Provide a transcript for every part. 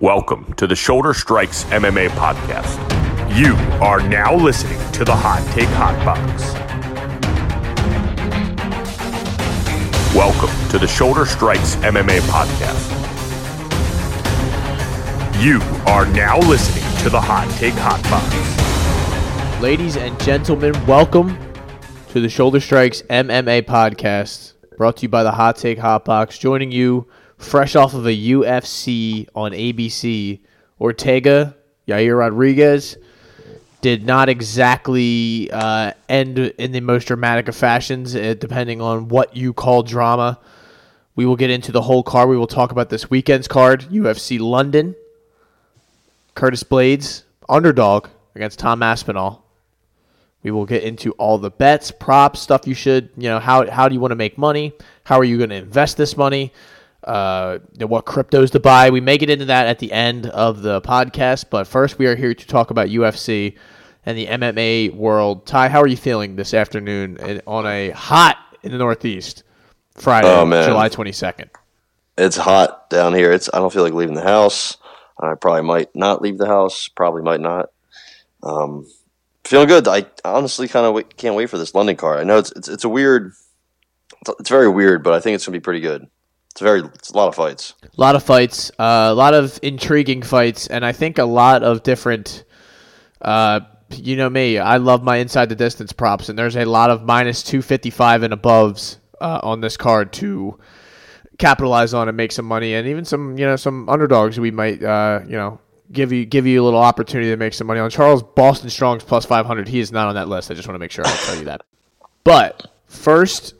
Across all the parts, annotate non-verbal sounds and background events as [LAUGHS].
Welcome to the Shoulder Strikes MMA podcast. You are now listening to the Hot Take Hot Box. Welcome to the Shoulder Strikes MMA podcast. You are now listening to the Hot Take Hot Box. Ladies and gentlemen, welcome to the Shoulder Strikes MMA podcast, brought to you by the Hot Take Hot Box. Joining you fresh off of a UFC on ABC, Ortega, Yair Rodriguez did not exactly uh, end in the most dramatic of fashions, uh, depending on what you call drama. We will get into the whole card. We will talk about this weekend's card, UFC London. Curtis Blaydes, underdog against Tom Aspinall. We will get into all the bets, props, stuff you should, you know, how, how do you want to make money? How are you going to invest this money? Uh, what cryptos to buy. We may get into that at the end of the podcast, but first we are here to talk about UFC and the MMA world. Ty, how are you feeling this afternoon on a hot in the Northeast Friday, Oh, man. July twenty second? It's hot down here. It's I don't feel like leaving the house. I probably might not leave the house. Probably might not. Um, feeling good. I honestly kind of w- can't wait for this London card. I know it's it's, it's a weird. It's, it's very weird, but I think it's gonna be pretty good. It's very. It's a lot of fights. A lot of fights, uh, a lot of intriguing fights, and I think a lot of different. Uh, you know me, I love my inside the distance props, and there's a lot of minus two fifty five and aboves uh, on this card to capitalize on and make some money, and even some you know some underdogs we might uh, you know give you give you a little opportunity to make some money on. Charles Boston Strong's plus five hundred. He is not on that list. I just want to make sure I tell you that. But first,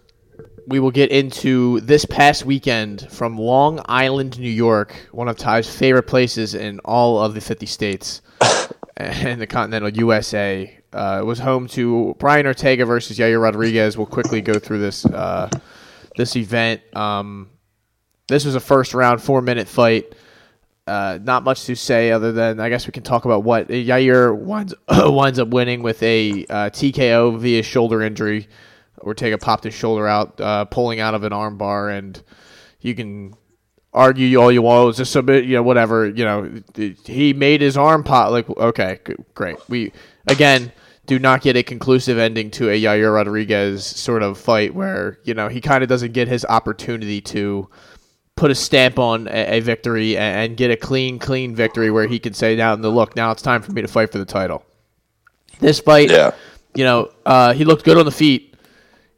we will get into this past weekend from Long Island, New York, one of Ty's favorite places in all of the 50 states [LAUGHS] and the continental USA. Uh, was home to Brian Ortega versus Yair Rodriguez. We'll quickly go through this uh, this event. Um, this was a first round four minute fight. Uh, not much to say other than I guess we can talk about what Yair winds, [CLEARS THROAT] winds up winning with a uh, TKO via shoulder injury. Ortega popped his shoulder out, uh, pulling out of an armbar, and you can argue all you want. It was just a bit, you know, whatever. You know, he made his arm pop. Like, okay, great. We again do not get a conclusive ending to a Yair Rodriguez sort of fight where you know he kind of doesn't get his opportunity to put a stamp on a, a victory and, and get a clean, clean victory where he can say, "Now, the look, now it's time for me to fight for the title." This fight, Yeah. you know, uh, he looked good on the feet.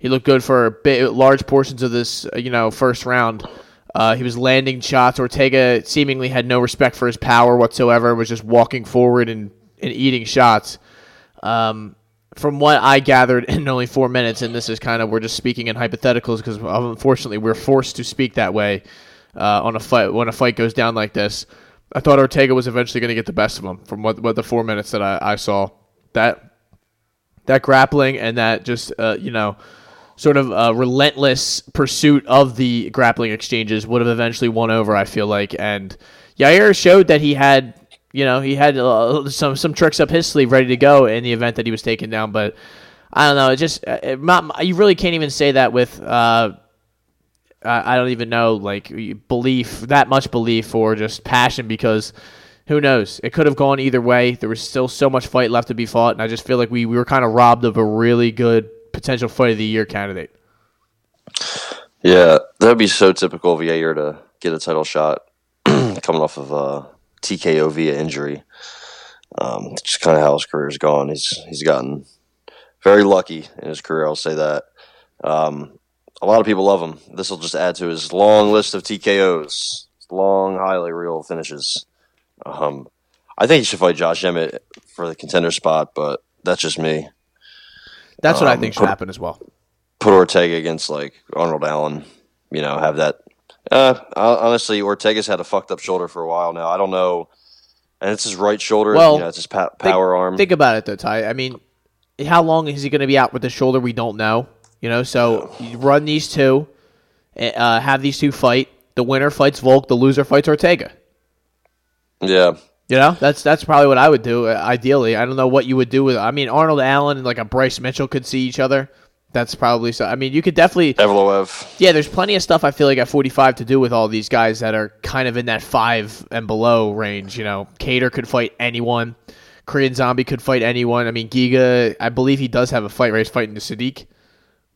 He looked good for big, large portions of this, uh, you know, first round. Uh, he was landing shots. Ortega seemingly had no respect for his power whatsoever. Was just walking forward and, and eating shots. Um, from what I gathered [LAUGHS] in only four minutes, and this is kind of we're just speaking in hypotheticals because unfortunately we're forced to speak that way uh, on a fight when a fight goes down like this. I thought Ortega was eventually going to get the best of him from what, what the four minutes that I, I saw. That that grappling and that just uh, you know sort of uh, relentless pursuit of the grappling exchanges would have eventually won over. I feel like, and Yair showed that he had you know he had uh, some some tricks up his sleeve ready to go in the event that he was taken down, but. I don't know. It just uh, it, not, you really can't even say that with uh, I I don't even know like belief that much belief or just passion because who knows? It could have gone either way. There was still so much fight left to be fought, and I just feel like we, we were kind of robbed of a really good potential fight of the year candidate. Yeah, that'd be so typical of Yair to get a title shot [CLEARS THROAT] coming off of a TKO via injury. Um, just kind of how his career's gone. He's he's gotten very lucky in his career. I'll say that. Um, a lot of people love him. This will just add to his long list of TKOs, long highly real finishes. Um, I think he should fight Josh Emmett for the contender spot, but that's just me. That's what I Um, think should put- happen as well. Put Ortega against like Arnold Allen, you know, have that. Uh, honestly, Ortega's had a fucked up shoulder for a while now. I don't know, and it's his right shoulder. Well, you know, it's his pa- power arm. Think about it though, Ty. I mean, how long is he going to be out with the shoulder? We don't know. You know, so you run these two, uh, have these two fight. The winner fights Volk. The loser fights Ortega. yeah, You know, that's that's probably what I would do. uh, Ideally, I don't know what you would do with. I mean, Arnold Allen and like a Bryce Mitchell could see each other. That's probably so. I mean, you could definitely. Evloev. Yeah, there's plenty of stuff I feel like at 45 to do with all these guys that are kind of in that five and below range. You know, Kattar could fight anyone. Korean Zombie could fight anyone. I mean, Giga, I believe he does have a fight race fighting the Sadiq,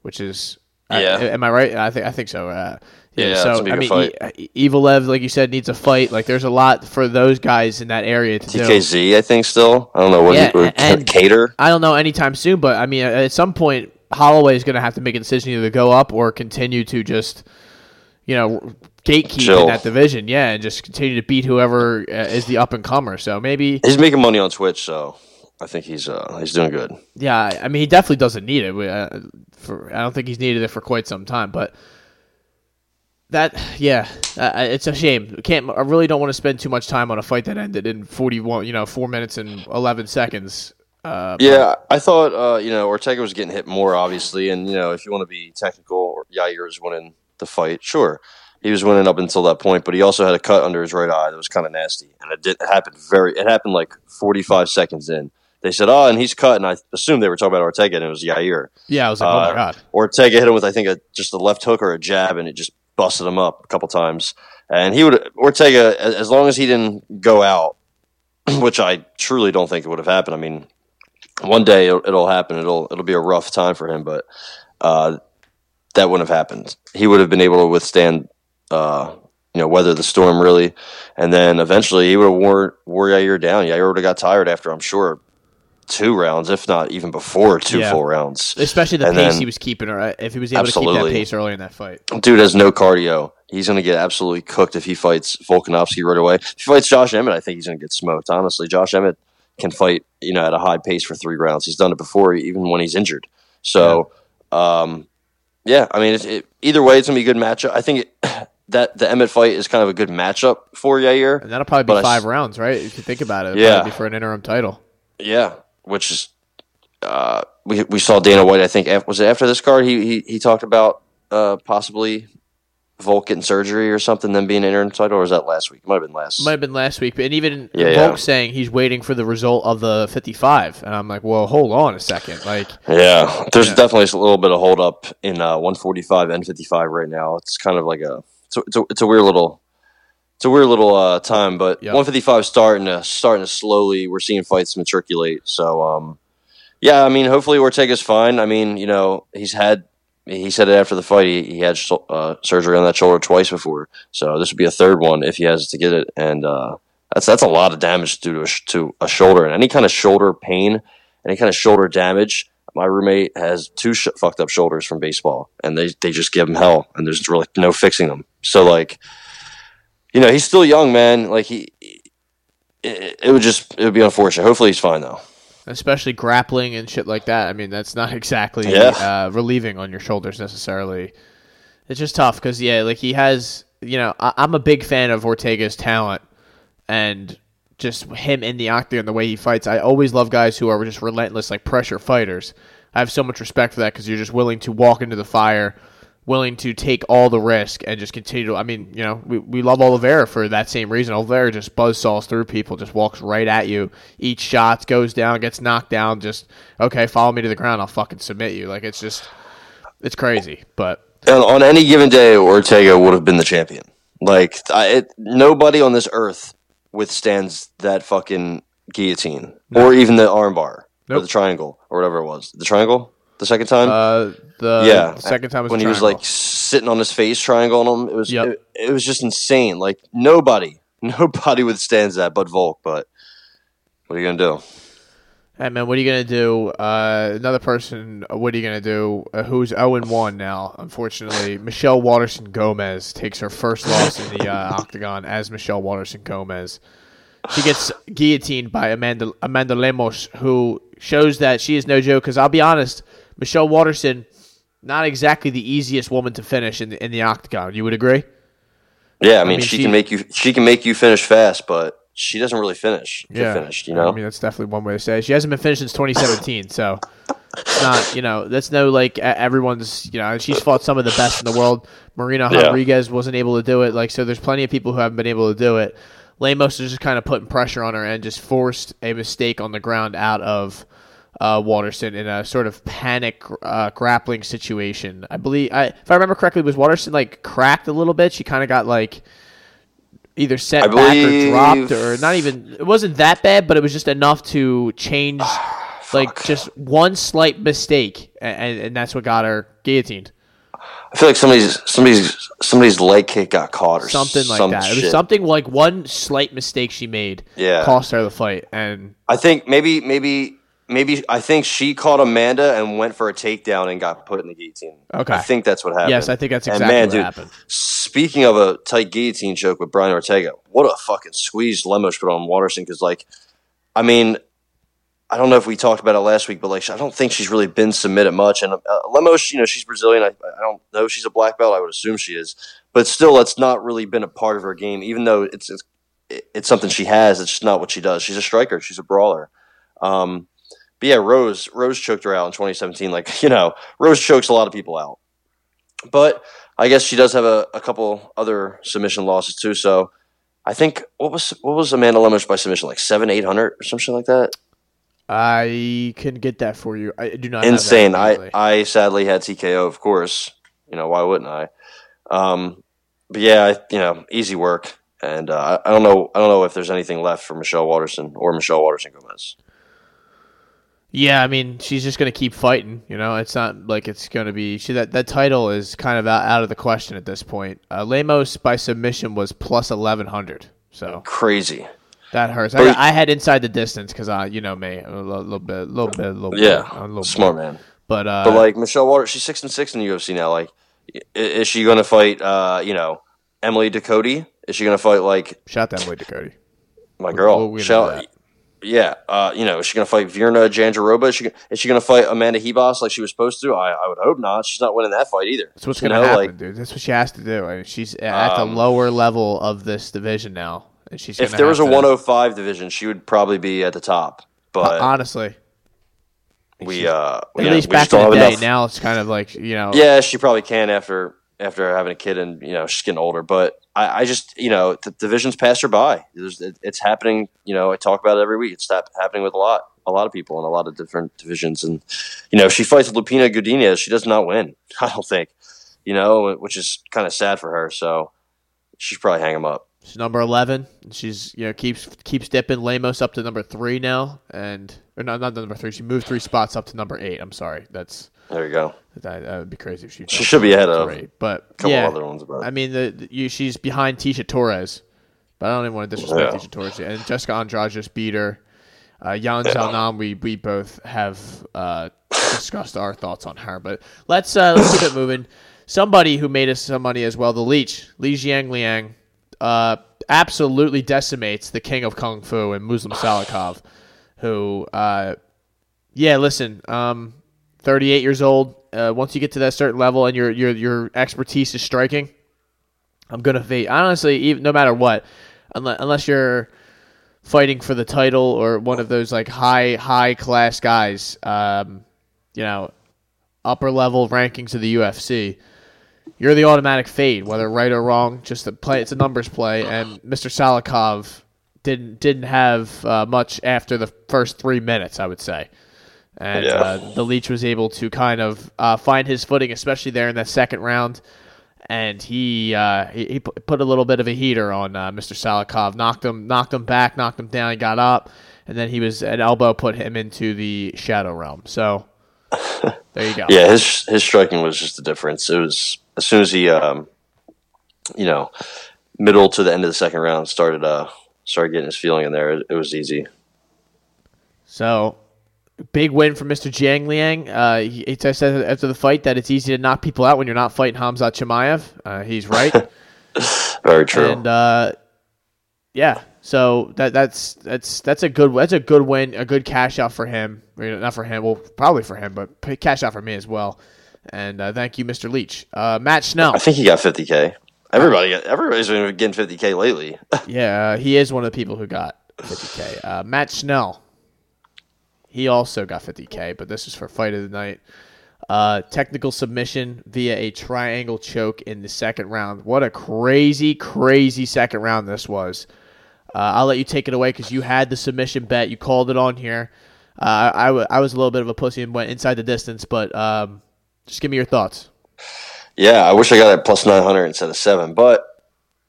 which is. Yeah. Uh, am I right? I think I think so. Uh, yeah, Yeah, so gonna be a I mean. E- Evil like you said, needs a fight. Like, there's a lot for those guys in that area to do. TKZ, I think still. I don't know what Yeah, he, and- Kattar. I don't know anytime soon, but I mean, at some point, Holloway is going to have to make a decision either to go up or continue to just, you know, gatekeep in that division. Yeah, and just continue to beat whoever uh, is the up and comer. So maybe, He's making money on Twitch, so I think he's uh he's doing good. yeah, I mean, he definitely doesn't need it. We, Uh, for I don't think he's needed it for quite some time, but. That yeah, uh, it's a shame. Can't I really don't want to spend too much time on a fight that ended in forty one, you know, four minutes and eleven seconds. Uh, Yeah, I thought uh, you know Ortega was getting hit more, obviously, and you know if you want to be technical, Yair was winning the fight. Sure, he was winning up until that point, but he also had a cut under his right eye that was kind of nasty, and it did it happened very. It happened like forty five seconds in. They said, "Oh, and he's cut," and I assumed they were talking about Ortega, and it was Yair. yeah, I was like, oh Uh, my god. Ortega hit him with I think a, just a left hook or a jab, and it just busted him up a couple times. And he would Ortega, as long as he didn't go out, [CLEARS THROAT] which I truly don't think it would have happened. I mean, one day it'll, it'll happen. It'll it'll be a rough time for him, but uh, that wouldn't have happened. He would have been able to withstand, uh, you know, weather the storm really, and then eventually he would have wore wore Yair down. Yair would have got tired after I'm sure two rounds, if not even before two Yeah. full rounds. Especially the And pace then- he was keeping, or if he was able to keep that pace early in that fight. Dude has no cardio. He's going to get absolutely cooked if he fights Volkanovski right away. If he fights Josh Emmett, I think he's going to get smoked. Honestly, Josh Emmett can fight, you know, at a high pace for three rounds. He's done it before, even when he's injured. So, um, yeah, I mean, it's, it, either way, it's going to be a good matchup. I think it, [SIGHS] that the Emmett fight is kind of a good matchup for Yair. And that'll probably be But I five rounds, right? If you think about it, It'll Yeah. be for an interim title. Yeah, which is uh, we we saw Dana White. I think was it after this card he he, he talked about uh, possibly Volk getting surgery or something, then being an interim title, or was that last week? It might have been last. Might have been last week, but and even Yeah, Volk yeah. saying he's waiting for the result of the 55, and I'm like, well, hold on a second, like. Yeah, there's Yeah. definitely a little bit of hold up in uh, 145 and 55 right now. It's kind of like a it's a, it's a, it's a weird little it's a weird little uh, time, but Yeah. 155 starting to starting to slowly. We're seeing fights matriculate. So um, yeah, I mean, hopefully Ortega's fine. I mean, you know, he's had he said it after the fight. He, he had uh, surgery on that shoulder twice before, so this would be a third one if he has to get it, and uh, that's that's a lot of damage due to a, sh- to a shoulder and any kind of shoulder pain, any kind of shoulder damage. My roommate has two sh- fucked up shoulders from baseball, and they they just give him hell, and there's really no fixing them. So like, you know, he's still young, man. Like he, it, it would just it would be unfortunate. Hopefully, he's fine though. especially grappling and shit like that. I mean, that's not [LAUGHS] exactly Yeah. uh, relieving on your shoulders necessarily. It's just tough because yeah, like he has, you know, I- I'm a big fan of Ortega's talent and just him in the octagon, the way he fights. I always love guys who are just relentless, like pressure fighters. I have so much respect for that because you're just willing to walk into the fire, willing to take all the risk and just continue to. I mean, you know, we, we love Oliveira for that same reason. Oliveira just buzzsaws through people, just walks right at you, eats shots, goes down, gets knocked down. Just okay, follow me to the ground. I'll fucking submit you. Like it's just, it's crazy. But And on any given day, Ortega would have been the champion. Like I, it, nobody on this earth withstands that fucking guillotine, or even the armbar, or the triangle, or whatever it was. The triangle, the second time. uh, the yeah, second time was when he was like sitting on his face, triangle on him. It was Yep. it, it was just insane. Like nobody, [LAUGHS] nobody withstands that but Volk. But what are you gonna do? Hey man, what are you gonna do? Uh, another person. uh, What are you gonna do? Uh, who's zero and one now? Unfortunately, [LAUGHS] Michelle Waterson Gomez takes her first loss in the uh, [LAUGHS] octagon as Michelle Waterson Gomez. She gets guillotined by Amanda Amanda Lemos, who shows that she is no joke. Because I'll be honest, Michelle Waterson, not exactly the easiest woman to finish in the, in the octagon. You would agree? Yeah, I mean, mean, she, she- can make you she can make you finish fast, but she doesn't really finish. Yeah, finished, you know. I mean, that's definitely one way to say it. She hasn't been finished since 2017, so it's not, you know, that's no like everyone's, you know, she's fought some of the best in the world. Marina Yeah. Rodriguez wasn't able to do it, like so. There's plenty of people who haven't been able to do it. Lemos is just kind of putting pressure on her and just forced a mistake on the ground out of uh, Waterson in a sort of panic uh, grappling situation. I believe, I, if I remember correctly, was Waterson like cracked a little bit? She kind of got like either set I back or dropped, or not even. It wasn't that bad, but it was just enough to change, like just one slight mistake, and, and that's what got her guillotined. I feel like somebody's somebody's somebody's leg kick got caught or Something like some that. It was something like one slight mistake she made Yeah. cost her the fight, and I think maybe maybe maybe I think she called Amanda and went for a takedown and got put in the guillotine. Okay. I think that's what happened. yes, I think that's exactly man, what dude, happened. Speaking of a tight guillotine choke with Brian Ortega, what a fucking squeeze Lemos put on Waterson. Because like, I mean, I don't know if we talked about it last week, but like, I don't think she's really been submitted much. And uh, Lemos, you know, she's Brazilian. I, I don't know if she's a black belt. I would assume she is, but still, that's not really been a part of her game. Even though it's it's, it's something she has, it's just not what she does. She's a striker. She's a brawler. Um, but yeah, Rose Rose choked her out in 2017. Like [LAUGHS] you know, Rose chokes a lot of people out. But I guess she does have a, a couple other submission losses too. So I think what was what was Amanda Lemos by submission like seven eight hundred or something like that. I can get that for you. I do not. Insane. I. I sadly had TKO, of course. You know why wouldn't I? Um, but yeah, I, you know, easy work. And uh, I I don't know. I don't know if there's anything left for Michelle Waterson or Michelle Waterson Gomez. Yeah, I mean, she's just gonna keep fighting. You know, it's not like it's gonna be. She that that title is kind of out, out of the question at this point. Uh, Lemos by submission was plus eleven hundred, so Crazy. that hurts. I, I had inside the distance because I, you know me, a little, little bit, a little bit, a little Yeah, bit, a little smart bit. man. But uh, But like Michelle Waters, she's six and six in the UFC now. Like, is she going to fight? Uh, you know, Emily Ducote? Is she going to fight like shout way to Cody. my girl? we'll Michelle- that. Yeah. Uh, you know, is she going to fight Virna Jandiroba? Is she, is she going to fight Amanda Ribas like she was supposed to? I, I would hope not. She's not winning that fight either. That's what's gonna happen, like, dude. That's what she has to do. I mean, she's at the Um, lower level of this division now, and she's. if there was a to- 105 division, she would probably be at the top. But honestly, we, uh, at least we back in the day. enough- Now it's kind of like you know. Yeah, she probably can after after having a kid and you know she's getting older. But I, I just you know the division's passed her by. It, it's happening. You know I talk about it every week. It's happening with a lot a lot of people in a lot of different divisions. And you know if she fights Lupita Godinez, she does not win. [LAUGHS] I don't think. You know, which is kind of sad for her. So she should probably hang him up. She's number eleven. She's you know keeps keeps dipping Lemos up to number three now, and or not not number three. She moved three spots up to number eight. I'm sorry, that's There you go. that, that would be crazy if she. She should be ahead of Three. But a couple yeah, other ones. But I mean the, the you, she's behind Tecia Torres, but I don't even want to disrespect Yeah. Tecia Torres. And Jessica Andrade just beat her. Uh, Yan Xiaonan, we we both have uh, discussed our thoughts on her, but let's uh, let's keep it [LAUGHS] moving. Somebody who made us some money as well, the Leech, Li Jingliang, uh, absolutely decimates the king of kung fu and Muslim Salikov, who, uh, yeah, listen, um, 38 years old. Uh, once you get to that certain level and your your your expertise is striking, I'm gonna fade. Honestly, even no matter what, unless unless you're fighting for the title or one of those like high high class guys, um, you know, upper level rankings of the UFC, you're the automatic fade, whether right or wrong. Just a play, it's a numbers play, and Mr. Salikov didn't didn't have uh, much after the first three minutes, I would say. And Yeah. uh, the Leech was able to kind of uh, find his footing, especially there in that second round. And he uh, he, he put a little bit of a heater on uh, Mr. Salikov, knocked him knocked him back, knocked him down, he got up, and then he was an elbow put him into the shadow realm. So [LAUGHS] there you go. Yeah, his his striking was just the difference. It was as soon as he, um, you know, middle to the end of the second round started uh started getting his feeling in there. It, it was easy. So, big win for Mr. Jingliang. Uh, he, he said after the fight that it's easy to knock people out when you're not fighting Khamzat Chimaev. Uh, he's right. [LAUGHS] Very true. and uh, yeah, so that that's that's that's a good that's a good win, a good cash out for him. I mean, not for him, well, probably for him, but cash out for me as well. And uh, thank you, Mr. Leech. Uh, Matt Schnell. I think he got 50k. Everybody, everybody's been getting 50k lately. [LAUGHS] Yeah, uh, he is one of the people who got 50k. Uh, Matt Schnell, he also got 50k, but this is for fight of the night. Uh, technical submission via a triangle choke in the second round. What a crazy, crazy second round this was. Uh, I'll let you take it away because you had the submission bet. You called it on here. uh, I, w- I was a little bit of a pussy and went inside the distance, but um, just give me your thoughts. Yeah, I wish I got it plus 900 instead of seven, but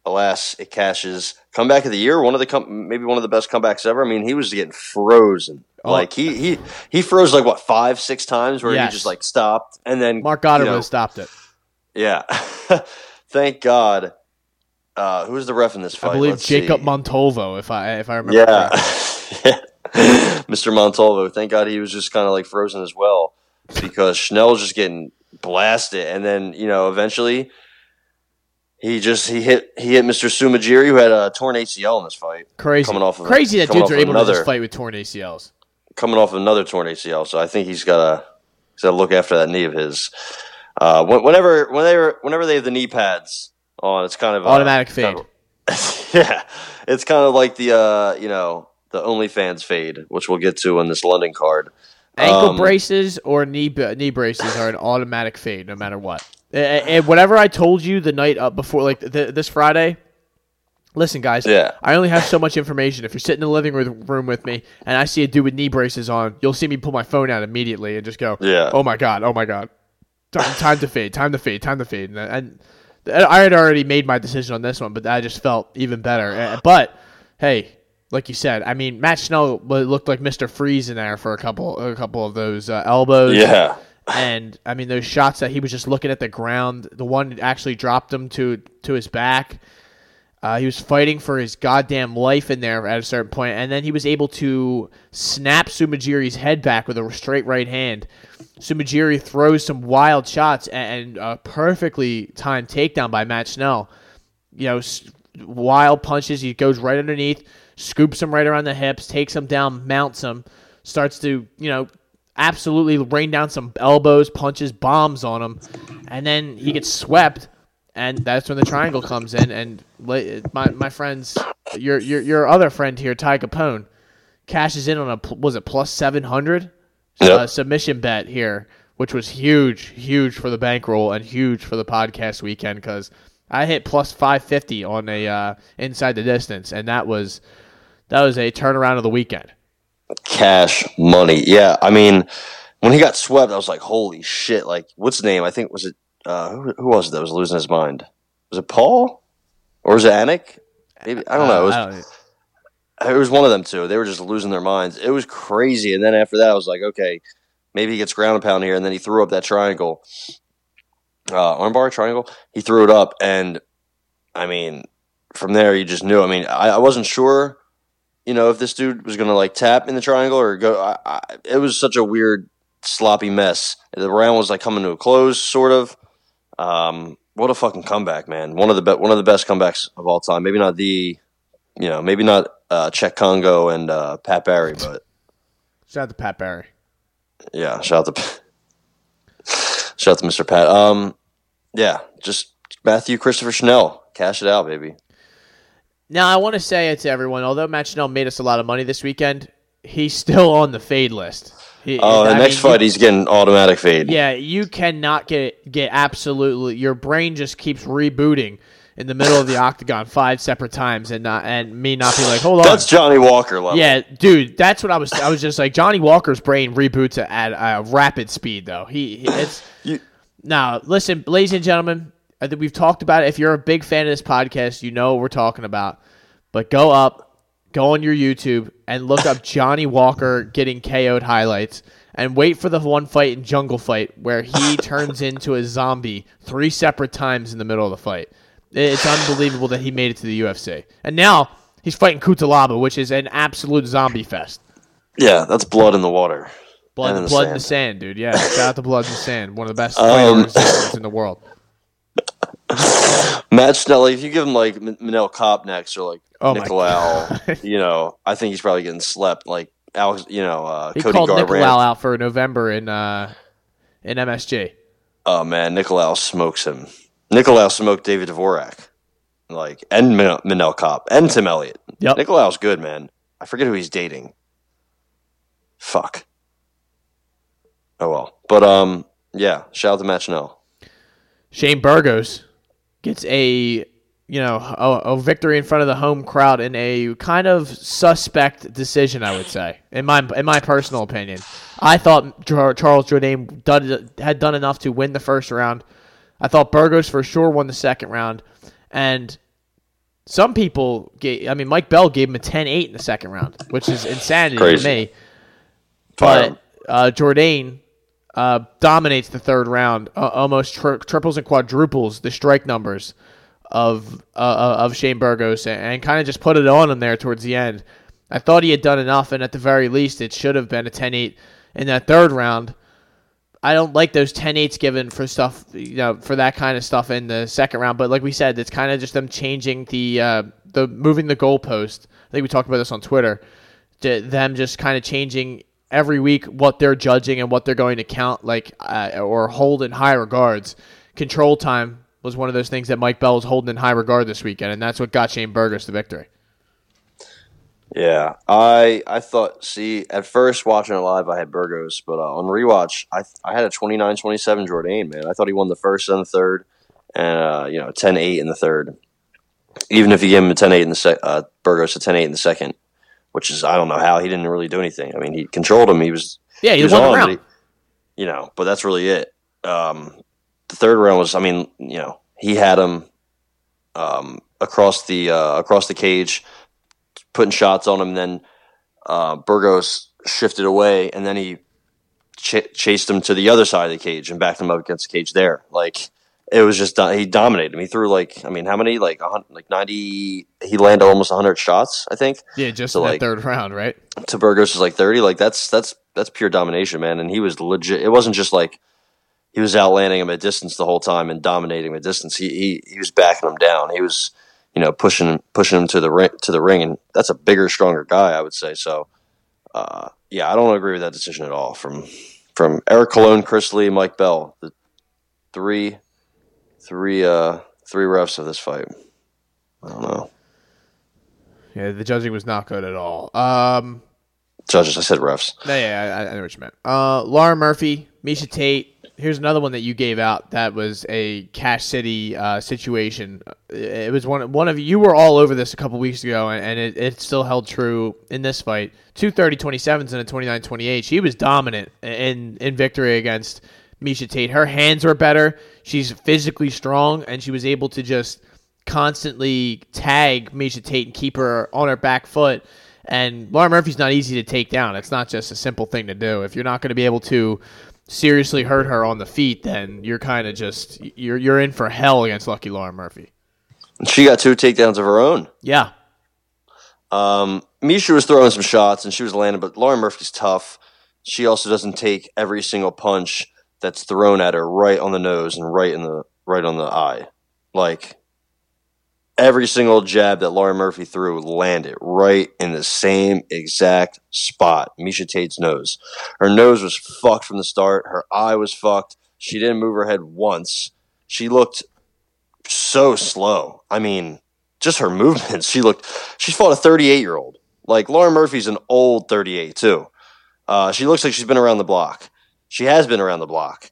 alas, it cashes. Comeback of the year, one of the com- maybe one of the best comebacks ever. I mean, he was getting frozen. Oh. Like he he he froze like what five six times where Yes. he just like stopped and then Marc Goddard you know, stopped it. Yeah, [LAUGHS] thank God. Uh, who's the ref in this fight? I believe Let's Jacob see. Montalvo, if I if I remember. Yeah. [LAUGHS] Mr. Montalvo. Thank God he was just kind of like frozen as well because Schnell was just getting blasted. And then, you know, eventually he just he hit he hit Mr. Sumajiri who had a torn ACL in this fight. Crazy, Coming off of- crazy that dudes are able to just fight with torn ACLs. Coming off of another torn ACL. So I think he's gotta he's gotta look after that knee of his. Uh, when- whenever whenever whenever they have the knee pads on, it's kind of uh, Automatic kind fade. of- [LAUGHS] yeah, it's kind of like the uh, you know the OnlyFans fade, which we'll get to in this London card. Ankle Um, braces or knee knee braces are an automatic fade, no matter what. And and whatever I told you the night up before, like th- this Friday. Listen, guys. Yeah. I only have so much information. If you're sitting in the living room room with me and I see a dude with knee braces on, you'll see me pull my phone out immediately and just go, Yeah. "Oh my god! Oh my god! Time, time to fade! Time to fade! Time to fade!" And, and I had already made my decision on this one, but I just felt even better. Uh, But hey, like you said, I mean, Matt Schnell looked like Mister Freeze in there for a couple, a couple of those uh, elbows. Yeah, and I mean those shots that he was just looking at the ground. The one actually dropped him to to his back. Uh, he was fighting for his goddamn life in there at a certain point, and then he was able to snap Sumajiri's head back with a straight right hand. Sumajiri throws some wild shots and, a perfectly timed takedown by Matt Schnell. You know, wild punches. He goes right underneath, scoops him right around the hips, takes him down, mounts him, starts to you know absolutely rain down some elbows, punches, bombs on him, and then he gets swept, and that's when the triangle comes in. And my my friends, your your your other friend here, Ty Capone, cashes in on a was it plus seven hundred uh, submission bet here, which was huge, huge for the bankroll and huge for the podcast weekend because I hit plus five fifty on a uh, inside the distance, and that was that was a turnaround of the weekend. Cash money. Yeah, I mean, when he got swept, I was like, "Holy shit!" Like, what's his name? I think was it uh, who, who was it that was losing his mind? Was it Paul or was it Anik? Maybe I don't know. It was, don't- it was one of them two. They were just losing their minds. It was crazy. And then after that, I was like, okay, maybe he gets ground and pound here. And then he threw up that triangle, uh, armbar triangle. He threw it up, and I mean, from there you just knew. I mean, I, I wasn't sure, you know, if this dude was gonna like tap in the triangle or go. I, I, it was such a weird, sloppy mess. The round was like coming to a close, sort of. Um, what a fucking comeback, man! One of the be- one of the best comebacks of all time. Maybe not the, you know, maybe not uh, Cheick Kongo and uh, Pat Barry, but Shout out to Pat Barry. yeah, shout out to shout out to Mr. Pat. Um, yeah, just Matthew Christopher Schnell, cash it out, baby. Now I want to say it to everyone. Although Matt Schnell made us a lot of money this weekend, he's still on the fade list. He, Oh, the I next mean, fight, he's getting automatic fade. Yeah, you cannot get get absolutely. Your brain just keeps rebooting in the middle of the octagon five separate times, and not and me not be like, hold on. That's Johnny Walker level. yeah, dude, that's what I was. I was just like Johnny Walker's brain reboots at a rapid speed, though. He, he it's You- now listen, ladies and gentlemen. I think we've talked about it. If you're a big fan of this podcast, you know what we're talking about. But go up, go on your YouTube, and look up [LAUGHS] Johnny Walker getting KO'd highlights, and wait for the one fight in Jungle Fight where he [LAUGHS] turns into a zombie three separate times in the middle of the fight. It's unbelievable that he made it to the UFC, and now he's fighting Cutelaba, which is an absolute zombie fest. yeah, that's blood in the water. Blood, And in the blood in the sand. sand, dude. Yeah, shout out to Blood in the Sand, one of the best [LAUGHS] Um, in the world. [SIGHS] Matt Schnell, if you give him like Manel Kape next or like Oh Nicolau, you know, I think he's probably getting slept. Like Alex, you know, uh, He Cody called Garbrandt. Nicolau out for November in uh, in MSG. Oh man, Nicolau smokes him. Nicolau smoked David Dvorak, like and Manel Kape and Tim Elliott. Yep. Nicolau's good, man. I forget who he's dating. Fuck. Oh well, but um, yeah. Shout out to Matt Schnell. Shane Burgos gets a you know, a, a, victory in front of the home crowd in a kind of suspect decision, I would say, in my in my personal opinion. I thought Charles Jourdain done, had done enough to win the first round. I thought Burgos for sure won the second round, and some people gave. I mean, Mike Bell gave him a 10-8 in the second round, which is insanity Crazy. to me. But uh, Jourdain uh, dominates the third round, uh, almost tri- triples and quadruples the strike numbers of uh, uh, of Shane Burgos, and, and kind of just put it on him there towards the end. I thought he had done enough, and at the very least, it should have been a 10-8 in that third round. I don't like those 10-8s given for stuff, you know, for that kind of stuff in the second round. But like we said, it's kind of just them changing the uh, the moving the goalpost. I think we talked about this on Twitter. Them just kind of changing every week what they're judging and what they're going to count like uh, or hold in high regards. Control time was one of those things that Mike Bell was holding in high regard this weekend, and that's what got Shane Burgos the victory. Yeah, I I thought. See, at first watching it live, I had Burgos, but uh, on rewatch, I I had a 29-27 Jourdain. Man, I thought he won the first and the third, and uh, you know 10-8 in the third. Even if you gave him a 10-8 in the sec, uh, Burgos a 10-8 in the second, which is I don't know how he didn't really do anything. I mean, he controlled him. He was yeah, he, he was on, he, you know, but that's really it. Um, the third round was, I mean, you know, he had him um, across the uh, across the cage, putting shots on him. Then uh, Burgos shifted away, and then he ch- chased him to the other side of the cage and backed him up against the cage there. Like it was just he dominated him. He threw like I mean, how many like like ninety? He landed almost hundred shots, I think. Yeah, just so, in like, third round, right? To Burgos is like thirty. Like that's that's that's pure domination, man. And he was legit. It wasn't just like he was outlanding him at distance the whole time and dominating him at distance. He he he was backing him down. He was you know pushing pushing him to the ring to the ring, and that's a bigger, stronger guy, I would say. So. Uh, yeah, I don't agree with that decision at all. From from Eric Colon, Chris Lee, Mike Bell, the three three uh three refs of this fight. I don't know. Yeah, the judging was not good at all. Um, Judges, I said refs. Yeah, yeah, I, I know what you meant. Uh, Lauren Murphy, Miesha Tate. Here's another one that you gave out. That was a Cash City uh, situation. It was one one of you were all over this a couple weeks ago, and, and it, it still held true in this fight. Two 30-27s and a 29-28. She was dominant in in victory against Miesha Tate. Her hands were better. She's physically strong, and she was able to just constantly tag Miesha Tate and keep her on her back foot. And Laura Murphy's not easy to take down. It's not just a simple thing to do. If you're not going to be able to seriously hurt her on the feet, then you're kind of just you're you're in for hell against Lucky Laura Murphy. She got two takedowns of her own. Yeah. Um, Miesha was throwing some shots and she was landing, but Laura Murphy's tough. She also doesn't take every single punch that's thrown at her right on the nose and right in the right on the eye. Like every single jab that Lauren Murphy threw landed right in the same exact spot. Miesha Tate's nose. Her nose was fucked from the start. Her eye was fucked. She didn't move her head once. She looked so slow. I mean, just her [LAUGHS] movements. She looked. She fought a 38 year old. Like Lauren Murphy's an old 38 too. Uh, she looks like she's been around the block she has been around the block.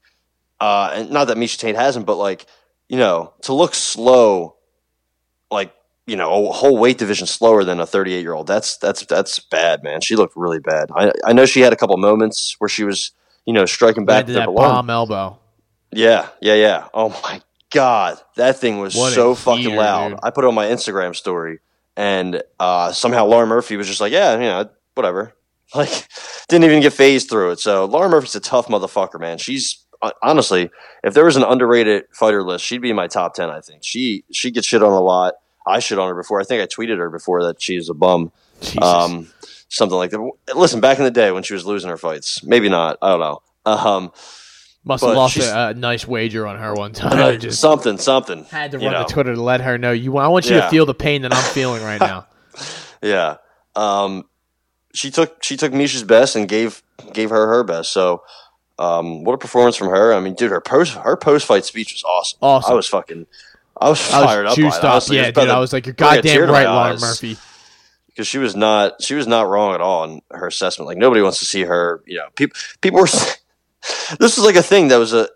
Uh, and not that Miesha Tate hasn't, but like, you know, to look slow, like, you know, a whole weight division slower than a 38 year old. That's, that's, that's bad, man. She looked really bad. I, I know she had a couple moments where she was, you know, striking back that bomb elbow. Yeah. Yeah. Yeah. Oh my God. That thing was what so fucking loud. Dude. I put it on my Instagram story and, uh, somehow Lauren Murphy was just like, yeah, you know, whatever. [LAUGHS] Like, didn't even get phased through it. So Laura Murphy's a tough motherfucker, man. She's uh, honestly, if there was an underrated fighter list, she'd be in my top ten. I think she she gets shit on a lot. I shit on her before. I think I tweeted her before that she's a bum. Um, something like that. Listen, back in the day when she was losing her fights, maybe not. I don't know. Um, must have lost a, a, nice wager on her one time. Uh, just something, something. Had to run know. to Twitter to let her know you. I want you yeah. to feel the pain that I'm feeling right now. [LAUGHS] yeah. Um, she took she took Miesha's best and gave gave her her best. So, um, what a performance from her! I mean, dude, her post her post fight speech was awesome. Awesome. I was fucking, I was fired I was juiced up. up. Yeah, dude, I was like, you're goddamn right, Lauren Murphy. Because she was not she was not wrong at all in her assessment. Like nobody wants to see her. You know, people people were. [LAUGHS] this was like a thing that was a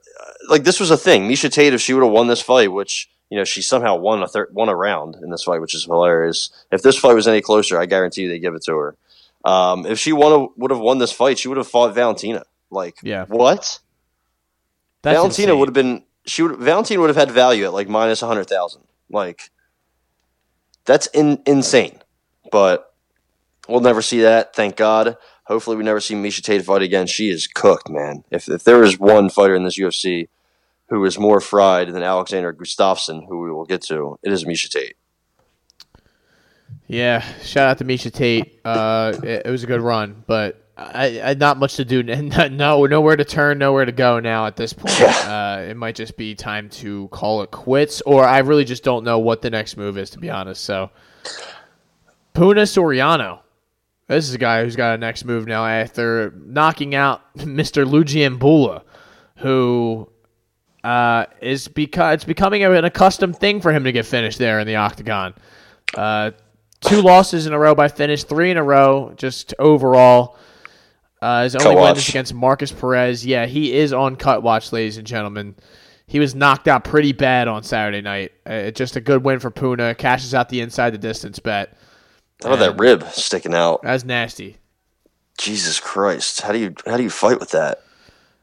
like this was a thing. Miesha Tate, if she would have won this fight, which you know, she somehow won a third, won a round in this fight, which is hilarious. If this fight was any closer, I guarantee you they give it to her. Um, if she won, would have won this fight, she would have fought Valentina. Like, Yeah. what? That's Valentina would have been she would Valentina would have had value at like minus a hundred thousand. Like, that's in, insane. But we'll never see that. Thank God. Hopefully, we never see Miesha Tate fight again. She is cooked, man. If if there is one fighter in this UFC who is more fried than Alexander Gustafsson, who we will get to, it is Miesha Tate. Yeah, shout out to Miesha Tate. Uh, it, it was a good run, but I, I not much to do. [LAUGHS] No, nowhere to turn, nowhere to go now at this point. Uh, it might just be time to call it quits, or I really just don't know what the next move is, to be honest. So, Puna Soriano. This is a guy who's got a next move now after knocking out [LAUGHS] Mr. Lungiambula, who uh, is because it's becoming an accustomed thing for him to get finished there in the octagon. Uh, two losses in a row by finish, three in a row just overall. Uh, his only Cut win watch. is against Markus Perez. Yeah, he is on cut watch, ladies and gentlemen. He was knocked out pretty bad on Saturday night. Uh, just a good win for Puna. Cashes out the inside the distance bet. About that rib sticking out? That's nasty. Jesus Christ! How do you how do you fight with that?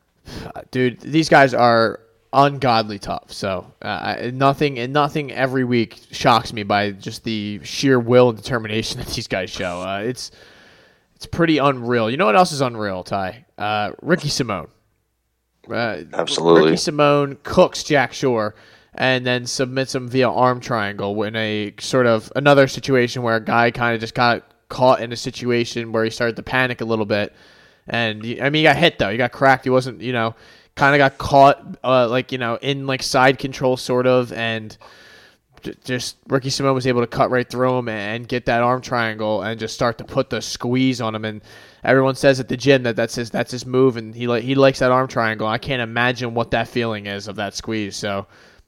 [SIGHS] dude. These guys are ungodly tough. So uh, nothing and nothing every week shocks me by just the sheer will and determination [LAUGHS] that these guys show. Uh, it's it's pretty unreal. You know what else is unreal, Ty? Uh, Ricky Simone. Uh, Absolutely. Ricky Simone cooks Jack Shore and then submits him via arm triangle in a sort of another situation where a guy kind of just got caught in a situation where he started to panic a little bit. And I mean, he got hit though. He got cracked. He wasn't, you know, kind of got caught, uh, like you know, in like side control sort of, and just Ricky Simone was able to cut right through him and get that arm triangle and just start to put the squeeze on him. And everyone says at the gym that that's his that's his move, and he like he likes that arm triangle. I can't imagine what that feeling is of that squeeze. So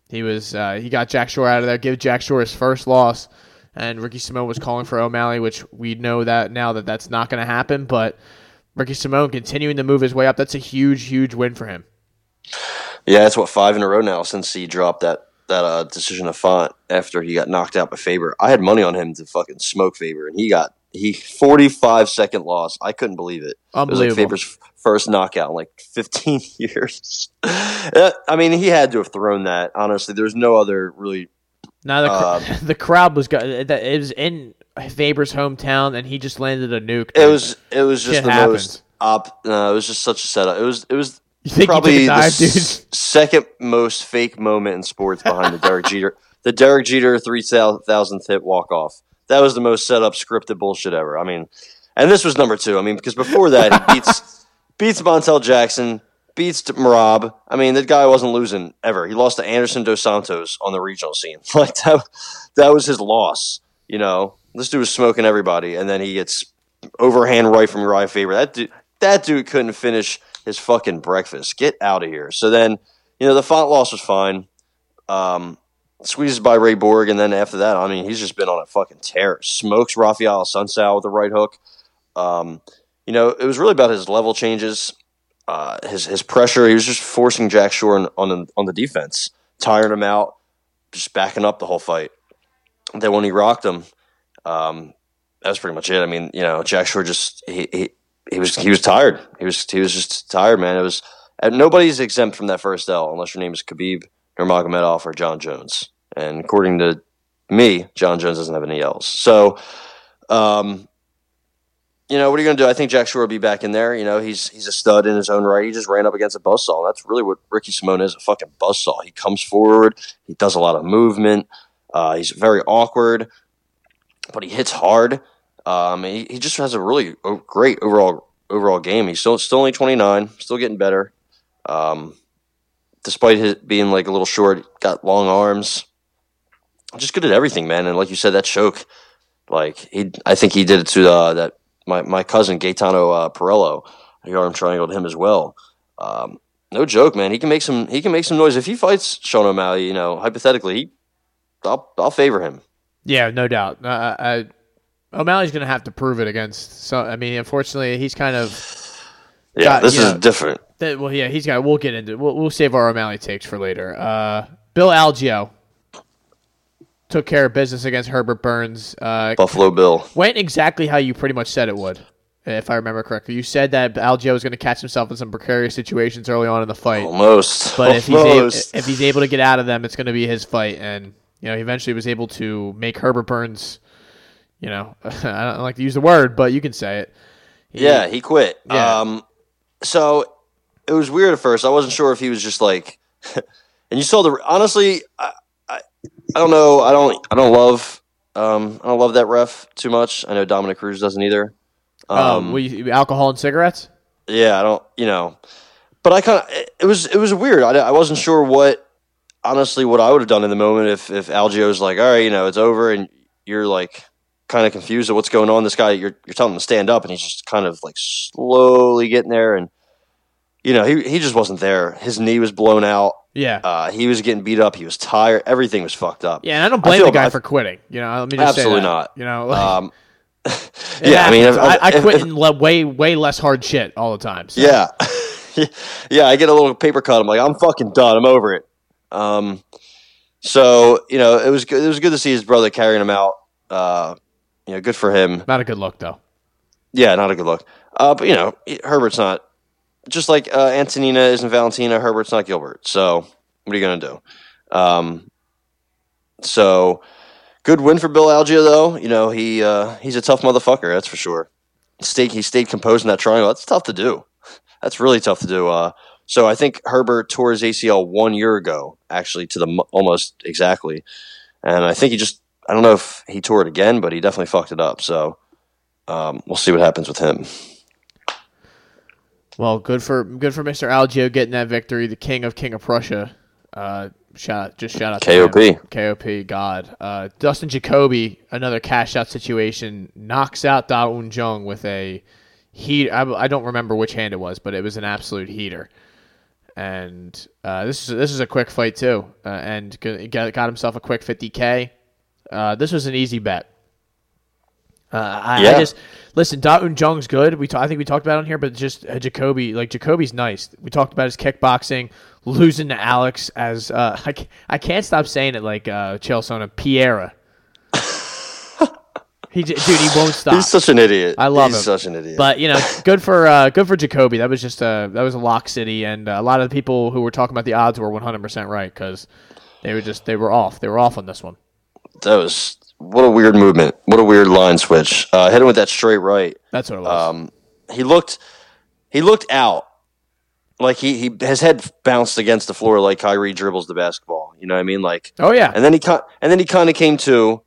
he was uh, he got Jack Shore out of there, give Jack Shore his first loss, and Ricky Simone was calling for O'Malley, which we know that now that that's not going to happen, but. Ricky Simone continuing to move his way up. That's a huge, huge win for him. Yeah, it's what five in a row now since he dropped that that uh, decision of Font after he got knocked out by Faber. I had money on him to fucking smoke Faber, and he got he forty five second loss. I couldn't believe it. It was like Faber's first knockout in like fifteen [LAUGHS] years. Uh, I mean, he had to have thrown that. Honestly, there's no other really. Now the, Uh, cr- [LAUGHS] the crowd was go- it it was in Faber's hometown, and he just landed a nuke. It was it was just Shit the happens. most op. No, it was just such a setup. It was it was You think probably took a the dude? s- second most fake moment in sports behind the Derek Jeter, [LAUGHS] the Derek Jeter three thousandth hit walk off. That was the most set up scripted bullshit ever. I mean, and this was number two. I mean, because before that he beats [LAUGHS] beats Montel Jackson, beats Merab. I mean, that guy wasn't losing ever. He lost to Anderson Dos Santos on the regional scene. [LAUGHS] Like that, that was his loss. You know, this dude was smoking everybody, and then he gets overhand right from Urijah Faber. That dude, that dude couldn't finish his fucking breakfast. Get out of here. So then, you know, the font loss was fine. Um, squeezes by Ray Borg, and then after that, I mean, he's just been on a fucking tear. Smokes Raphael Assunção with the right hook. Um, you know, it was really about his level changes, uh, his his pressure. He was just forcing Jack Shore on on the, on the defense, tiring him out, just backing up the whole fight. Then when he rocked him, um, that was pretty much it. I mean, you know, Jack Shore just he, he he was he was tired. He was he was just tired, man. It was nobody's exempt from that first L unless your name is Khabib, Nurmagomedov, or Jon Jones. And according to me, Jon Jones doesn't have any L's. So, um, you know, what are you going to do? I think Jack Shore will be back in there. You know, he's he's a stud in his own right. He just ran up against a buzzsaw. And that's really what Ricky Simone is a fucking buzzsaw. He comes forward, he does a lot of movement. Uh, he's very awkward, but he hits hard. Um, he, he just has a really great overall overall game. He's still still only 29, still getting better. Um, despite his being like a little short, got long arms. Just good at everything, man. And like you said, that choke, like he, I think he did it to uh, that my, my cousin Gaetano uh, Perello. I arm triangled him as well. Um, no joke, man. He can make some. He can make some noise if he fights Sean O'Malley. You know, hypothetically, he, I'll I'll favor him. Yeah, no doubt. Uh, I, O'Malley's going to have to prove it against. So I mean, unfortunately, he's kind of. Yeah, Got- this is know, different. That, well, yeah, he's got. We'll get into. We'll, we'll save our O'Malley takes for later. Uh, Bill Algeo. took care of business against Herbert Burns. Uh, Buffalo Bill. went exactly how you pretty much said it would, if I remember correctly. You said that Algeo was going to catch himself in some precarious situations early on in the fight. Almost. But if he's, able, Almost. if he's able to get out of them, it's going to be his fight. And you know, he eventually was able to make Herbert Burns. You know, [LAUGHS] I don't like to use the word, but you can say it. He- Yeah, he quit. Yeah. Um, so it was weird at first. I wasn't sure if he was just like, [LAUGHS] and you saw the honestly, I, I, I don't know. I don't, I don't love, um, I don't love that ref too much. I know Dominick Cruz doesn't either. Um, Um, we, alcohol and cigarettes. yeah, I don't, you know, but I kind of, it was, it was weird. I, I wasn't sure what, honestly, what I would have done in the moment if, if Algeo's like, all right, you know, it's over, and you're like kind of confused at what's going on. This guy, you're, you're telling him to stand up, and he's just kind of like slowly getting there, and you know, he he just wasn't there. His knee was blown out. Yeah. Uh, he was getting beat up. He was tired. Everything was fucked up. yeah, and I don't I blame feel- the guy I- for quitting. You know, let me just say Absolutely not. You know, like, Um, [LAUGHS] [LAUGHS] yeah, I mean, if- I, I if- quit if- in le- way way less hard shit all the time. So. Yeah. [LAUGHS] yeah, I get a little paper cut. I'm like, I'm fucking done. I'm over it. Um, so, you know, it was good. It was good to see his brother carrying him out. Uh, you know, good for him. Not a good look though. Yeah, not a good look. Uh, but, you know, Herbert's not, just like uh, Antonina isn't Valentina, Herbert's not Gilbert. So, what are you going to do? Um, so, good win for Bill Algeo, though. You know, he uh, he's a tough motherfucker, that's for sure. Stayed, he stayed composed in that triangle. That's tough to do. That's really tough to do. Uh, so I think Herbert tore his ACL one year ago, actually, to the almost exactly. And I think he just, I don't know if he tore it again, but he definitely fucked it up. So um, we'll see what happens with him. Well, good for good for Mr. Algeo getting that victory, the king of King of Prussia. Uh, shout just shout out to KOP. him. KOP, God. Uh, Dustin Jacoby, another cash out situation, knocks out Da Un Jung with a heat. I, I don't remember which hand it was, but it was an absolute heater. And uh, this is this is a quick fight too, uh, and got got himself a quick 50k. Uh, this was an easy bet. Uh, I, I just listen. Da Un Jung's good. We ta- I think we talked about it on here, but just uh, Jacoby, like Jacoby's nice. We talked about his kickboxing, losing to Alex as uh, [LAUGHS] I, I can't stop saying it like uh, Chelsona Piera. [LAUGHS] he j- dude, he won't stop. He's such an idiot. I love He's him. such an idiot. But you know, good for uh, good for Jacoby. That was just a that was a lock city, and uh, a lot of the people who were talking about the odds were 100 percent right because they were just they were off. They were off on this one. That was what a weird movement. What a weird line switch. Uh, hit him with that straight right. That's what it was. Um, he looked he looked out like he, he his head bounced against the floor like Kyrie dribbles the basketball. You know what I mean? Like oh yeah, and then he and then he kind of came to.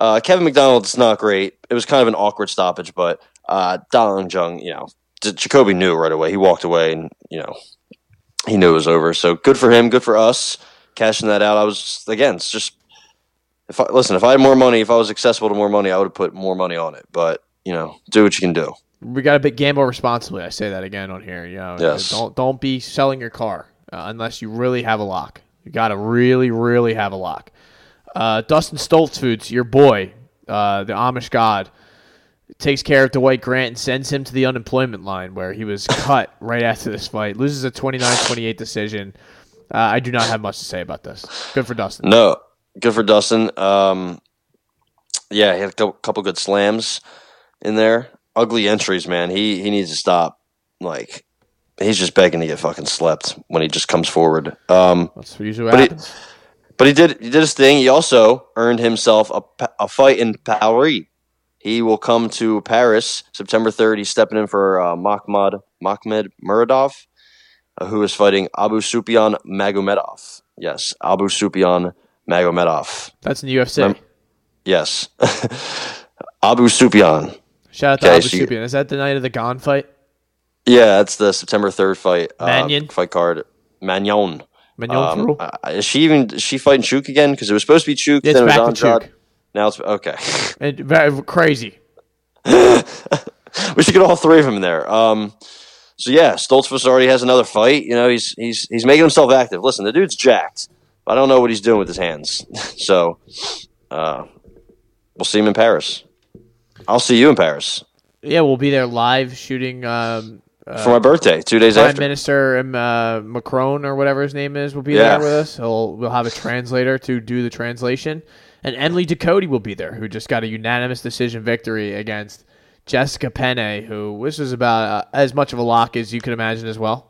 Uh, Kevin McDonald's not great. It was kind of an awkward stoppage, but uh, Dong Jung, you know, Jacoby knew right away. He walked away, and you know, he knew it was over. So good for him. Good for us cashing that out. I was again, it's just if I listen, if I had more money, if I was accessible to more money, I would have put more money on it. But you know, do what you can do. we got to gamble responsibly. I say that again on here. You know, Yes. don't don't be selling your car uh, unless you really have a lock. You got to really really have a lock. Uh, Dustin Stoltzfus, your boy, uh, the Amish god, takes care of Dwight Grant and sends him to the unemployment line where he was [LAUGHS] cut right after this fight. Loses a 29-28 decision. Uh, I do not have much to say about this. Good for Dustin. No, good for Dustin. Um, yeah, he had a couple good slams in there. Ugly entries, man. He he needs to stop. Like he's just begging to get fucking slept when he just comes forward. Um, That's usually what But he- happens. but he did he did his thing. He also earned himself a, a fight in Paris. He will come to Paris September 3rd. He's stepping in for uh, Mahmoud Mahmed Muradov, uh, who is fighting Abu Supian Magomedov. Yes, Abu Sufyan Magomedov. That's in the UFC. Mem- Yes, [LAUGHS] Abu Sufyan. Shout out to Okay, Abu so Sufyan. Is that the night of the Gane fight? Yeah, that's the September 3rd fight. Uh, fight card. Magnon. Mignon Um, uh, is she even is she fighting Chuk again? Because it was supposed to be Chuk, It's then it was back to Andrade. Chuk. Now it's okay. [LAUGHS] And very crazy. [LAUGHS] we should get all three of them in there. Um, so yeah, Stoltzfus already has another fight. You know, he's he's he's making himself active. Listen, the dude's jacked. I don't know what he's doing with his hands. [LAUGHS] so, uh, we'll see him in Paris. I'll see you in Paris Yeah, we'll be there live shooting um, for my birthday, two days after Prime after. Minister um, uh, Macron or whatever his name is will be Yeah. there with us. He'll we'll have a [LAUGHS] translator to do the translation, And Emily Ducote will be there, who just got a unanimous decision victory against Jessica Penne, who this was about uh, as much of a lock as you can imagine as well.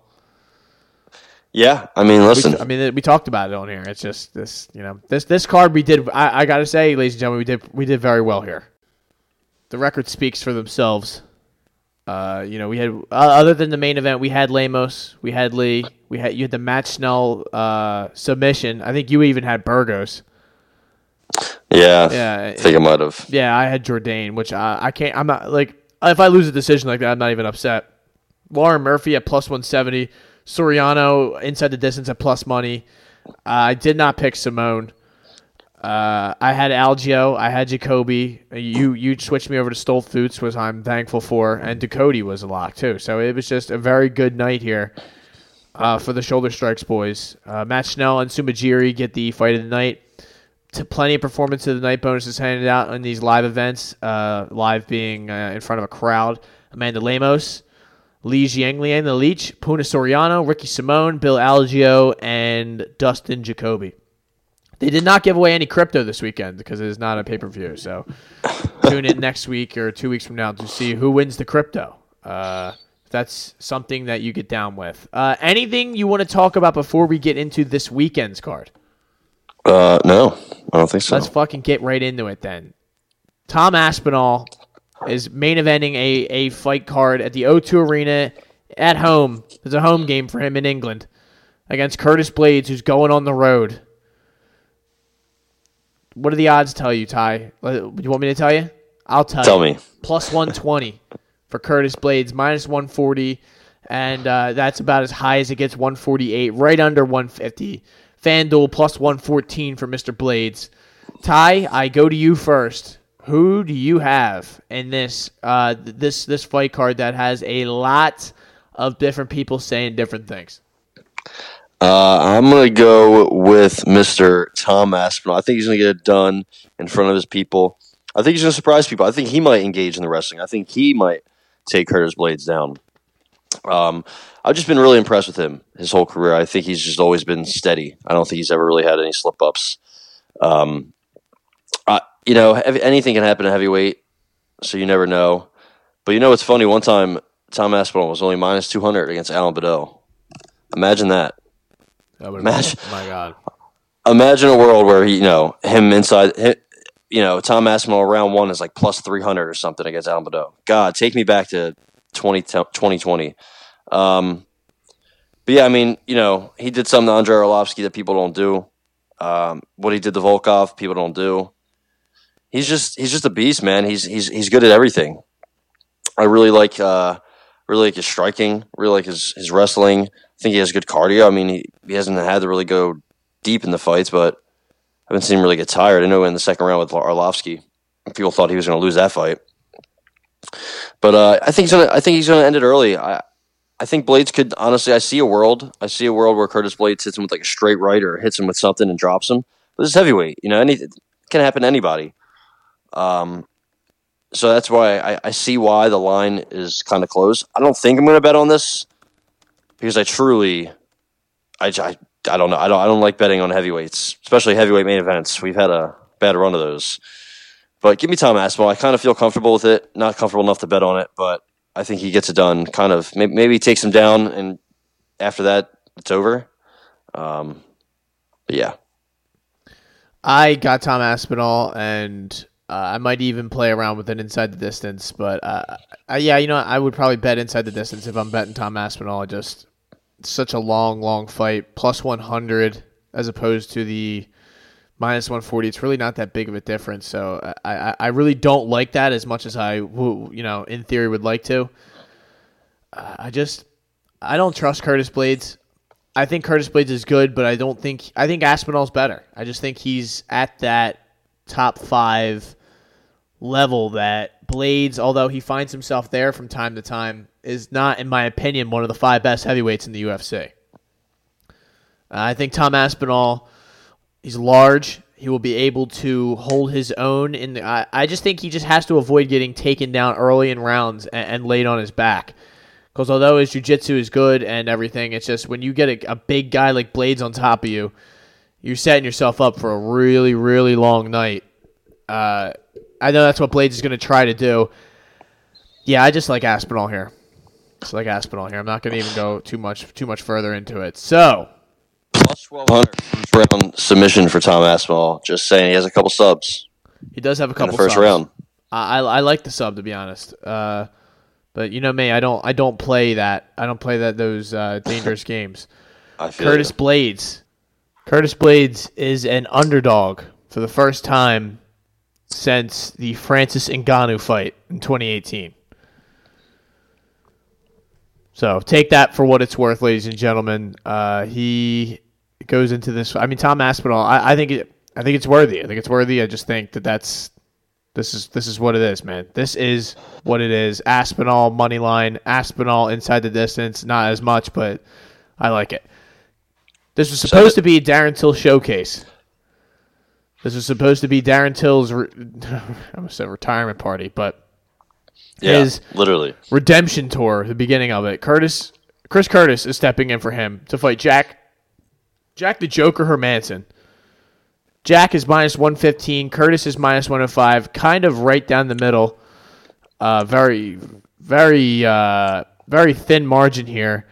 Yeah, I mean, listen. We, I mean, we talked about it on here. It's just this, you know, this this card we did. I, I got to say, ladies and gentlemen, we did we did very well here. The record speaks for themselves. Uh, you know, we had uh, other than the main event, we had Lemos, we had Lee, we had you had the Matt Schnell uh, submission. I think you even had Burgos. Yeah, yeah. I think I might have. Yeah, I had Jourdain, which I, I can't. I'm not like if I lose a decision like that, I'm not even upset. Lauren Murphy at plus 170. Soriano inside the distance at plus money. Uh, I did not pick Simone. Uh, I had Algeo, I had Jacoby. You you switched me over to Stoltzfus, which I'm thankful for, and Ducote was a lock too. So it was just a very good night here uh, for the shoulder strikes boys. Uh, Matt Schnell and Su Mudaerji get the fight of the night. To plenty of performance of the night bonuses handed out in these live events. Uh, live being uh, in front of a crowd. Amanda Lemos, Li Jingliang, the Leech, Puna Soriano, Ricky Simone, Bill Algeo, and Dustin Jacoby. They did not give away any crypto this weekend because it is not a pay per view. So [LAUGHS] tune in next week or two weeks from now to see who wins the crypto. Uh, that's something that you get down with. Uh, anything you want to talk about before we get into this weekend's card? Uh, no, I don't think so. Let's fucking get right into it then. Tom Aspinall is main eventing a, a fight card at the O2 Arena at home. It's a home game for him in England against Curtis Blaydes, who's going on the road. What do the odds tell you, Ty? Do you want me to tell you? I'll tell, tell you. me. Plus 120 for Curtis Blaydes, minus 140, and uh, that's about as high as it gets 148, right under 150. FanDuel plus 114 for Mr. Blaydes. Ty, I go to you first. Who do you have in this uh, this this fight card that has a lot of different people saying different things? Uh, I'm to go with Mr. Tom Aspinall. I think he's to get it done in front of his people. I think he's to surprise people. I think he might engage in the wrestling. I think he might take Curtis Blaydes down. Um, I've just been really impressed with him his whole career. I think he's just always been steady. I don't think he's ever really had any slip ups. Um, you know, anything can happen at heavyweight, so you never know. But you know, it's funny. One time, Tom Aspinall was only minus 200 against Alan Baudot. Imagine that. Imagine, oh [LAUGHS] my God. Imagine a world where he, you know, him inside, you know, Tom Aspinall round one is like plus 300 or something against Alan Baudot. God, take me back to 20, 2020. Um, but yeah, I mean, you know, he did something to Andrei Arlovsky that people don't do. Um, what he did to Volkov, people don't do. He's just he's just a beast, man. He's he's he's good at everything. I really like uh, really like his striking, really like his his wrestling. I think he has good cardio. I mean, he, he hasn't had to really go deep in the fights, but I haven't seen him really get tired. I know in the second round with Arlovsky, people thought he was going to lose that fight. But uh, I think he's gonna. I think he's gonna end it early. I, I think Blaydes could honestly. I see a world. I see a world where Curtis Blaydes hits him with like a straight right or hits him with something and drops him. But this is heavyweight. You know, anything can happen to anybody. Um, so that's why I, I see why the line is kind of close. I don't think I'm going to bet on this because I truly, I, I, I don't know. I don't, I don't like betting on heavyweights, especially heavyweight main events. We've had a bad run of those. But give me Tom Aspinall. I kind of feel comfortable with it. Not comfortable enough to bet on it, but I think he gets it done. Kind of maybe, maybe takes him down, and after that, it's over. Um, but yeah, I got Tom Aspinall, and uh, I might even play around with it inside the distance. But uh, I, yeah, you know, I would probably bet inside the distance if I'm betting Tom Aspinall. Just such a long, long fight, plus 100 as opposed to the minus 140. It's really not that big of a difference. So I, I really don't like that as much as I, you know, in theory would like to. Uh, I just, I don't trust Curtis Blaydes. I think Curtis Blaydes is good, but I don't think, I think Aspinall's better. I just think he's at that top five level that Blaydes, although he finds himself there from time to time, is not, in my opinion, one of the five best heavyweights in the UFC. Uh, I think Tom Aspinall, he's large. He will be able to hold his own. In the, I, I just think he just has to avoid getting taken down early in rounds and, and laid on his back. Because although his jiu-jitsu is good and everything, it's just when you get a, a big guy like Blaydes on top of you, you're setting yourself up for a really, really long night. Uh, I know that's what Blaydes is going to try to do. Yeah, I just like Aspinall here. Just like Aspinall here. I'm not going to even go too much too much further into it. So Plus 1200 first round submission for Tom Aspinall. Just saying, he has a couple subs he does have a couple in the first subs. round. I, I like the sub to be honest. Uh, but you know me, I don't I don't play that. I don't play that those uh, [LAUGHS] dangerous games. I feel Curtis you. Blaydes. Curtis Blaydes is an underdog for the first time since the Francis Ngannou fight in 2018. So take that for what it's worth, ladies and gentlemen. Uh, he goes into this. I mean, Tom Aspinall. I, I think it. I think it's worthy. I think it's worthy. I just think that that's this is this is what it is, man. This is what it is. Aspinall money line. Aspinall inside the distance. Not as much, but I like it. This was supposed to be a Darren Till showcase. This was supposed to be Darren Till's. Re- [LAUGHS] I almost said retirement party, but Yeah, his literally. redemption tour, the beginning of it. Curtis, Chris Curtis is stepping in for him to fight Jack, Jack the Joker Hermansson. Jack is minus 115. Curtis is minus 105. Kind of right down the middle. Uh, very, very, uh, very thin margin here.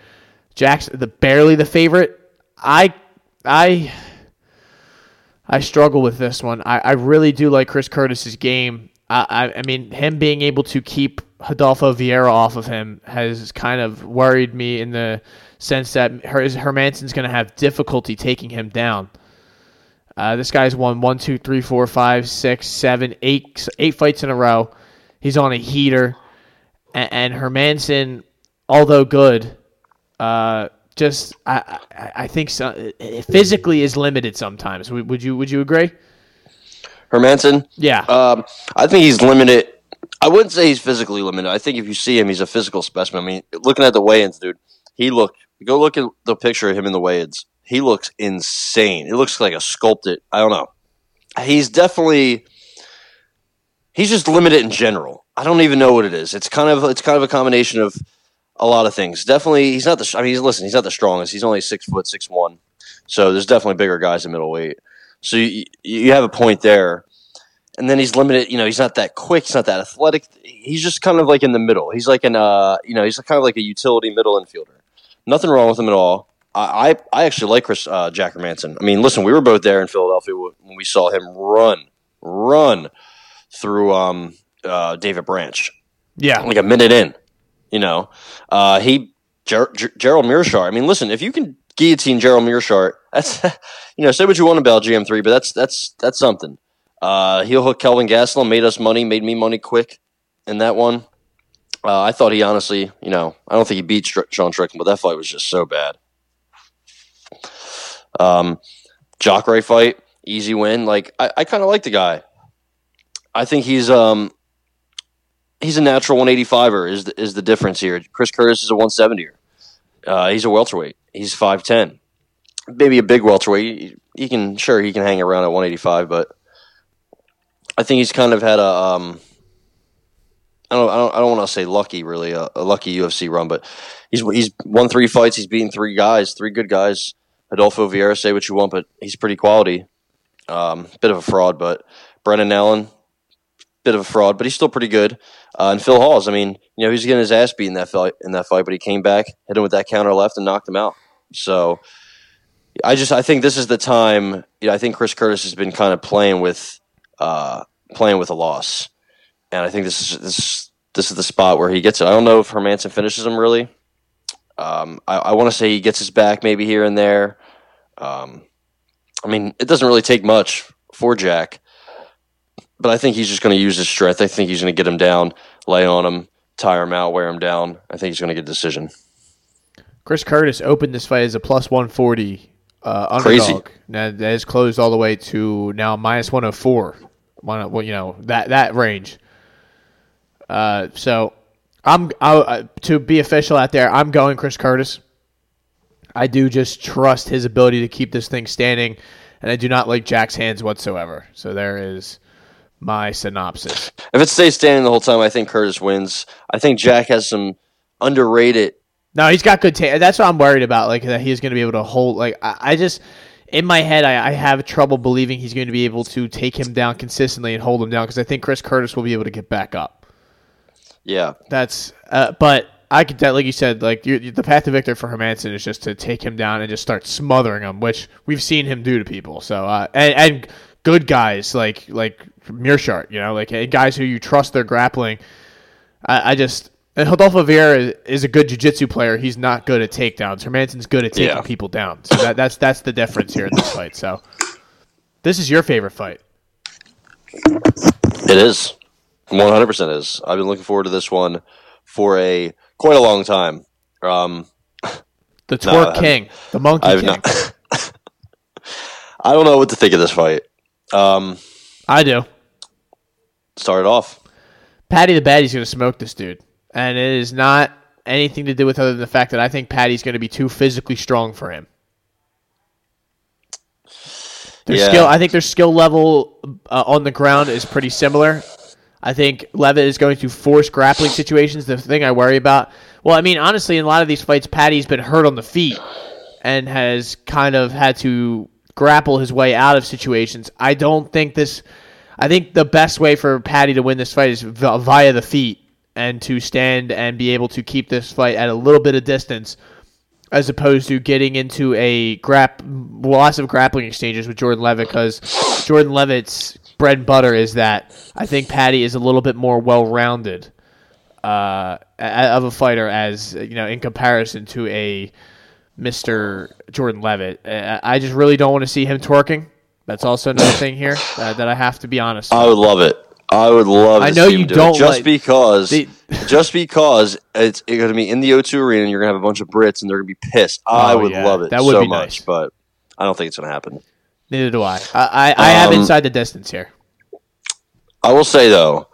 Jack's the barely the favorite. I, I, I struggle with this one. I, I really do like Chris Curtis's game. I, I, I mean, him being able to keep Adolfo Vieira off of him has kind of worried me in the sense that Her- Hermansson's going to have difficulty taking him down. Uh, this guy's won one, two, three, four, five, six, seven, eight, eight fights in a row. He's on a heater, and, and Hermansson, although good, uh, just I, I, I think so, physically is limited sometimes. Would, you Would you agree? Hermansson, Yeah. um, I think he's limited. I wouldn't say he's physically limited. I think if you see him, he's a physical specimen. I mean, looking at the weigh-ins, dude, he look. Go look at the picture of him in the weigh-ins. He looks insane. It looks like a sculpted. I don't know. He's definitely. He's just limited in general. I don't even know what it is. It's kind of it's kind of a combination of a lot of things. Definitely, he's not the. I mean, he's listen. He's not the strongest. He's only six foot six one. So there's definitely bigger guys in middleweight. So you, you have a point there. And then he's limited. You know, he's not that quick. He's not that athletic. He's just kind of like in the middle. He's like an, uh, you know, he's kind of like a utility middle infielder. Nothing wrong with him at all. I, I, I actually like Chris uh, Jack Manson. I mean, listen, we were both there in Philadelphia when we saw him run, run through um, uh, David Branch yeah. like a minute in. You know, uh, he Ger- Ger- Gerald Meerschaert. I mean, listen, if you can guillotine Gerald Meerschaert, that's [LAUGHS] you know, say what you want about GM three, but that's that's that's something. Uh, heel hook Kelvin Gastelum made us money, made me money quick in that one. Uh, I thought he honestly, you know, I don't think he beat Str- Sean Strickland, but that fight was just so bad. Um, Jacare fight, easy win. Like I, I kind of like the guy. I think he's um he's a natural 185er is the, is the difference here. Chris Curtis is a 170er. Uh, he's a welterweight. He's 5'10. Maybe a big welterweight. He, he can sure he can hang around at 185, but I think he's kind of had a um I don't I don't, I don't want to say lucky really a, a lucky UFC run, but he's he's won three fights. He's beaten three guys, three good guys. Adolfo Vieira, say what you want, but he's pretty quality. Um, bit of a fraud, but Brendan Allen, bit of a fraud, but he's still pretty good. Uh, and Phil Hawes, I mean, you know, he's getting his ass beat in that fight, in that fight, but he came back, hit him with that counter left, and knocked him out. So, I just I think this is the time. You know, I think Chris Curtis has been kind of playing with uh, playing with a loss, and I think this is this this is the spot where he gets it. I don't know if Hermansson finishes him really. Um, I, I want to say he gets his back maybe here and there. Um, I mean, it doesn't really take much for Jack, but I think he's just going to use his strength. I think he's going to get him down, lay on him, tire him out, wear him down. I think he's going to get a decision. Chris Curtis opened this fight as a plus 140 uh, Crazy. underdog. Now that has closed all the way to now minus 104. One, well, you know that that range. Uh, so I'm I, uh, to be official out there. I'm going Chris Curtis. I do just trust his ability to keep this thing standing, and I do not like Jack's hands whatsoever. So there is my synopsis. If it stays standing the whole time, I think Curtis wins. I think Jack has some underrated. No, he's got good. Ta- that's what I'm worried about. Like that he's going to be able to hold. Like I, I just, in my head, I, I have trouble believing he's going to be able to take him down consistently and hold him down because I think Chris Curtis will be able to get back up. Yeah, That's, uh, but I could, like you said, like you the path to victory for Hermansson is just to take him down and just start smothering him, which we've seen him do to people. So, uh, and, and good guys like like Meerschaert, you know, like guys who you trust their grappling. I, I just and Rodolfo Vieira is a good jiu-jitsu player. He's not good at takedowns. Hermansson's good at taking Yeah. people down. So that, that's that's the difference here in this fight. So this is your favorite fight. it is. One hundred percent is. I've been looking forward to this one for a quite a long time. Um, The [LAUGHS] Twerk King, the Monkey I've King. not. [LAUGHS] I don't know what to think of this fight. Um, I do. start it off. Paddy the Baddy's going to smoke this dude, and it is not anything to do with other than the fact that I think Paddy's going to be too physically strong for him. Their Yeah. skill, I think their skill level uh, on the ground is pretty similar. I think Leavitt is going to force grappling situations. The thing I worry about, well, I mean, honestly, in a lot of these fights, Paddy's been hurt on the feet and has kind of had to grapple his way out of situations. I don't think this. I think the best way for Paddy to win this fight is via the feet and to stand and be able to keep this fight at a little bit of distance as opposed to getting into a grap lots of grappling exchanges with Jordan Leavitt because Jordan Leavitt's bread and butter is that I think Paddy is a little bit more well rounded uh, of a fighter as you know in comparison to a Mr. Jordan Leavitt. Uh, I just really don't want to see him twerking. That's also another thing here uh, that I have to be honest. I would love it. I would love. I know you do it. don't just like- because, The- [LAUGHS] just because it's going to be in the O2 arena, and you're going to have a bunch of Brits, and they're going to be pissed. I Oh, would yeah. love it That would so be much, nice. but I don't think it's going to happen. Neither do I. I, I, I have Um, inside the distance here. I will say though,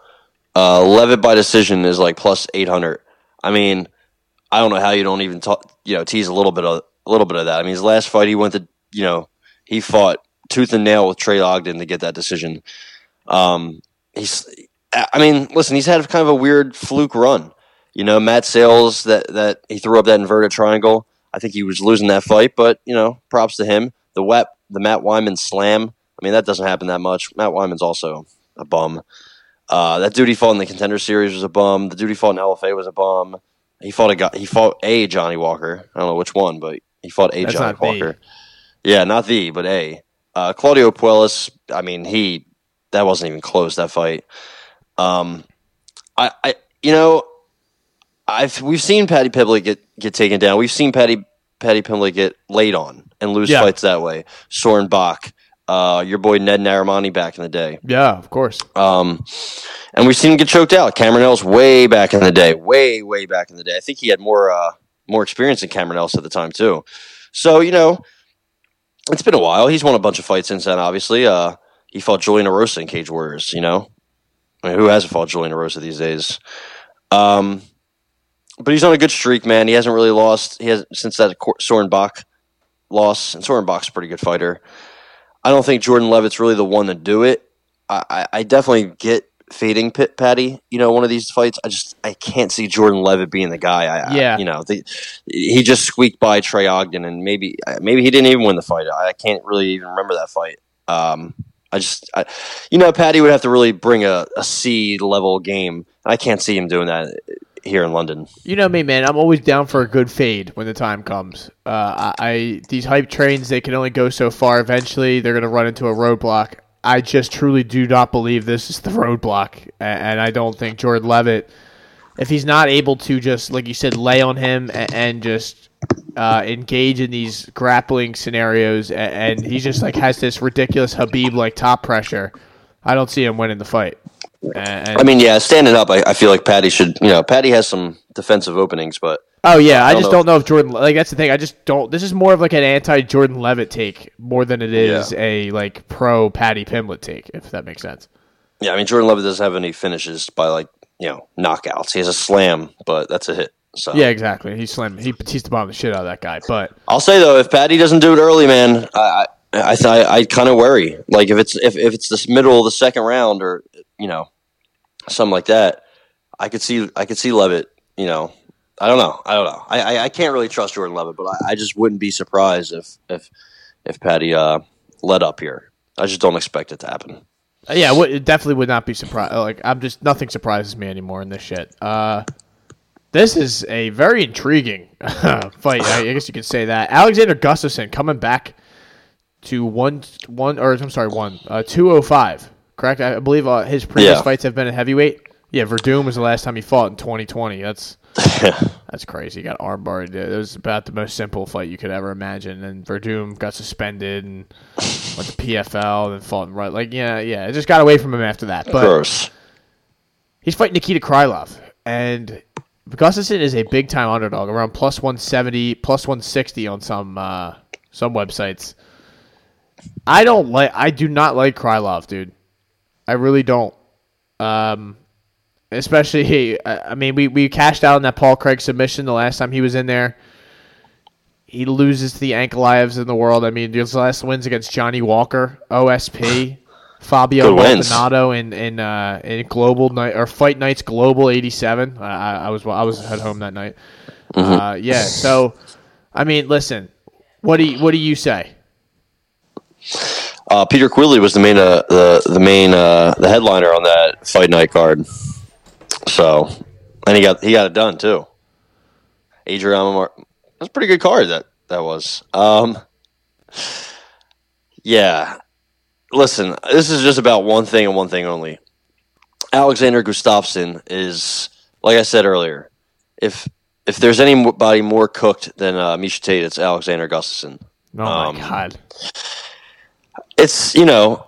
uh, Leavitt by decision is like plus eight hundred. I mean, I don't know how you don't even talk, you know tease a little bit of a little bit of that. I mean, his last fight he went to you know he fought tooth and nail with Trey Ogden to get that decision. Um, he's I mean, listen, he's had kind of a weird fluke run. You know, Matt Sayles that that he threw up that inverted triangle. I think he was losing that fight, but you know, props to him. The wet the Matt Wiman slam. I mean, that doesn't happen that much. Matt Wiman's also a bum. Uh, that he fought in the contender series was a bum. The he fought in LFA was a bum. He fought a guy. He fought a Johnny Walker. I don't know which one, but he fought a That's Johnny not the. Walker. Yeah, not the, but a. Uh, Claudio Puelas. I mean, he that wasn't even close. That fight. Um, I, I, you know, I've we've seen Paddy Pimblett get get taken down. We've seen Paddy Paddy Pimblett get laid on and lose Yeah. fights that way. Soren Bach, uh, your boy Nad Narimani back in the day. Yeah, of course. Um, and we've seen him get choked out. Cameron Else way back in the day, way way back in the day. I think he had more uh, more experience than Cameron Else at the time too. So you know, it's been a while. He's won a bunch of fights since then. Obviously, uh, he fought Julian Erosa in Cage Warriors. You know, I mean, who hasn't fought Julian Erosa these days? Um, but he's on a good streak, man. He hasn't really lost. He has since that Cor- Soren Bach loss, and Soren Bach's a pretty good fighter. I don't think Jordan Leavitt's really the one to do it. I, I, I definitely get fading Pit Paddy. You know, one of these fights. I just I can't see Jordan Leavitt being the guy. I, I- Yeah. you know, the, he just squeaked by Trey Ogden, and maybe maybe he didn't even win the fight. I, I can't really even remember that fight. Um, I just, I, you know, Paddy would have to really bring a, a C level game. I can't see him doing that here in London. You know me, man. I'm always down for a good fade when the time comes. Uh, I, these hype trains they can only go so far. Eventually, they're going to run into a roadblock. I just truly do not believe this is the roadblock, and I don't think Jordan Leavitt, if he's not able to just like you said, lay on him and, and just uh, engage in these grappling scenarios, a- and he just like has this ridiculous Khabib like top pressure. I don't see him winning the fight. Uh, and, I mean, yeah, standing up, I, I feel like Paddy should. You know, Paddy has some defensive openings, but Oh yeah, I, don't just know. don't know if Jordan like that's the thing. I just don't. This is more of like an anti Jordan Leavitt take more than it is Yeah. a like pro Paddy Pimblett take, if that makes sense. yeah, I mean, Jordan Leavitt doesn't have any finishes by like you know knockouts. He has a slam, but that's a hit. So Yeah, exactly. He's slim. He he's the bomb the shit out of that guy. But I'll say though, if Paddy doesn't do it early, man, I I I, th- I kind of worry. Like if it's if, if it's this middle of the second round or you know something like that, I could see I could see Leavitt. You know, I don't know. I don't know. I I, I can't really trust Jordan Leavitt, but I, I just wouldn't be surprised if if if Paddy uh, let up here. I just don't expect it to happen. Uh, yeah, it definitely would not be surprised. Like I'm just nothing surprises me anymore in this shit. Uh, this is a very intriguing [LAUGHS] fight. I guess you could say that. Alexander Gustafsson coming back to one one or I'm sorry one uh, two oh five. Correct. I believe uh, his previous Yeah. fights have been at heavyweight. Yeah, Werdum was the last time he fought in 2020. That's [LAUGHS] that's crazy. He got armbarred. It was about the most simple fight you could ever imagine. And Werdum got suspended and went to PFL and fought right. Like yeah, yeah. It just got away from him after that. But Gross. he's fighting Nikita Krylov, and Gustafsson is a big time underdog, around plus one seventy, plus one sixty on some uh, some websites. I don't like. I do not like Krylov, dude. I really don't. Um, especially, [LAUGHS] I I mean, we, we cashed out on that Paul Craig submission the last time he was in there. He loses to the Ankalaevs in the world. I mean, his last wins against Johnny Walker, OSP, [LAUGHS] Fabio. Maldonado in in uh, in Global Night or Fight Nights Global '87. I, I I was I was at home that night. Uh, yeah, so I mean, listen, what do you, what do you say? Uh, Peter Quilly was the main, uh, the the main, uh, the headliner on that fight night card. So, and he got he got it done too. Adrian, Mar- that's a pretty good card. That that was. Um, yeah, listen, this is just about one thing and one thing only. Alexander Gustafsson is, like I said earlier, if if there's anybody more cooked than uh, Miesha Tate, it's Alexander Gustafsson Oh Um, my god. It's you know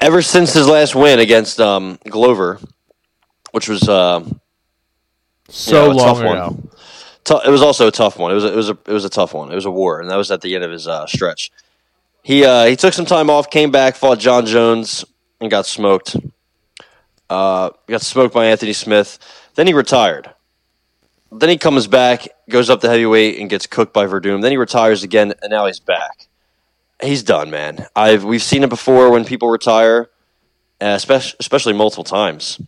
ever since his last win against um, Glover, which was uh, So know, a tough long ago. it was also a tough one. It was a, it was a it was a tough one. It was a war, and that was at the end of his uh, stretch. He uh, he took some time off, came back, fought Jon Jones, and got smoked. Uh, got smoked by Anthony Smith. Then he retired. Then he comes back, goes up to heavyweight, and gets cooked by Werdum. Then he retires again, and now he's back. He's done, man. I've we've seen it before when people retire, uh, especially especially multiple times.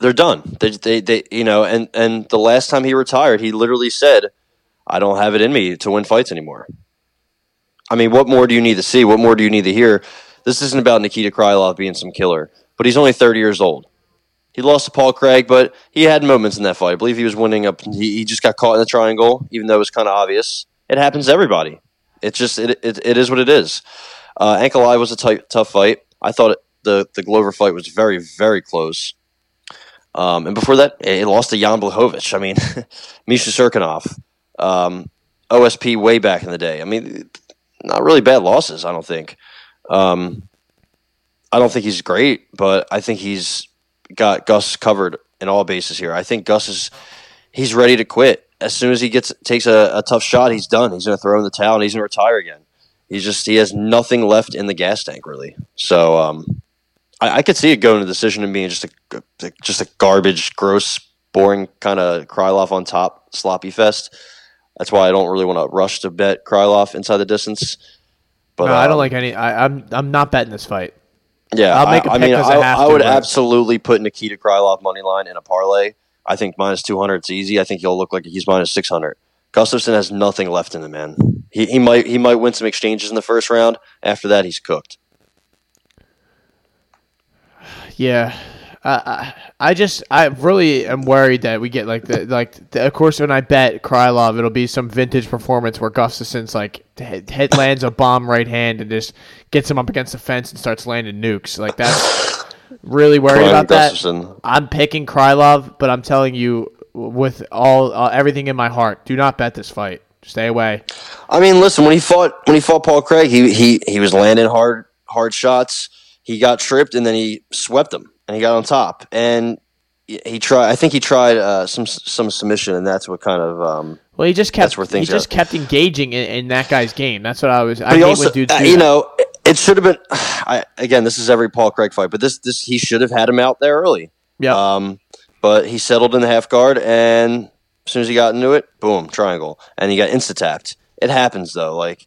They're done. They, they, they, you know, and and the last time he retired, he literally said, "I don't have it in me to win fights anymore." I mean, what more do you need to see? What more do you need to hear? This isn't about Nikita Krylov being some killer, but he's only 30 years old. He lost to Paul Craig, but he had moments in that fight. I believe he was winning up. He, he just got caught in the triangle, even though it was kind of obvious. It happens to everybody. It's just it, it, it is what it is. Uh, Ankalaev was a tight, tough fight. I thought it, the the Glover fight was very very close. Um, and before that, it lost to Jan Blachowicz. I mean, [LAUGHS] Misha Cirkunov, um, OSP way back in the day. I mean, not really bad losses. I don't think. Um, I don't think he's great, but I think he's got Gus covered in all bases here. I think Gus is he's ready to quit as soon as he gets takes a, a tough shot. He's done. He's going to throw in the towel and he's going to retire again. He's just he has nothing left in the gas tank really. So um, I, I could see it going to decision and being just a just a garbage, gross, boring kind of Krylov on top sloppy fest. That's why I don't really want to rush to bet Krylov inside the distance. But no, I don't um, like any. I, I'm I'm not betting this fight. yeah, I'll make a I, I pick mean, I I, would absolutely put Nikita Krylov money line in a parlay. I think minus two hundred it's easy. I think he'll look like he's minus six hundred. Gustafsson has nothing left in him, man. He, he might he might win some exchanges in the first round. After that, he's cooked. Yeah. Uh, I I just I really am worried that we get like the like the, of course when I bet Krylov it'll be some vintage performance where Gustafsson's like hit, hit lands a bomb right hand and just gets him up against the fence and starts landing nukes like that's [LAUGHS] really worried Prime about that. I'm picking Krylov, but I'm telling you with all uh, everything in my heart, do not bet this fight. Stay away. I mean, listen, when he fought when he fought Paul Craig, he he he was landing hard hard shots. He got tripped and then he swept him and he got on top. And he tried. I think he tried uh, some some submission, and that's what kind of. Um, Well, he just kept That's where he just go. kept engaging in, in that guy's game. That's what I was. I but he hate also, when dudes uh, you know, it should have been. [SIGHS] I, again, this is every Paul Craig fight, but this this he should have had him out there early. Yeah. Um, but he settled in the half guard, and as soon as he got into it, boom, triangle, and he got insta tapped. It happens though. Like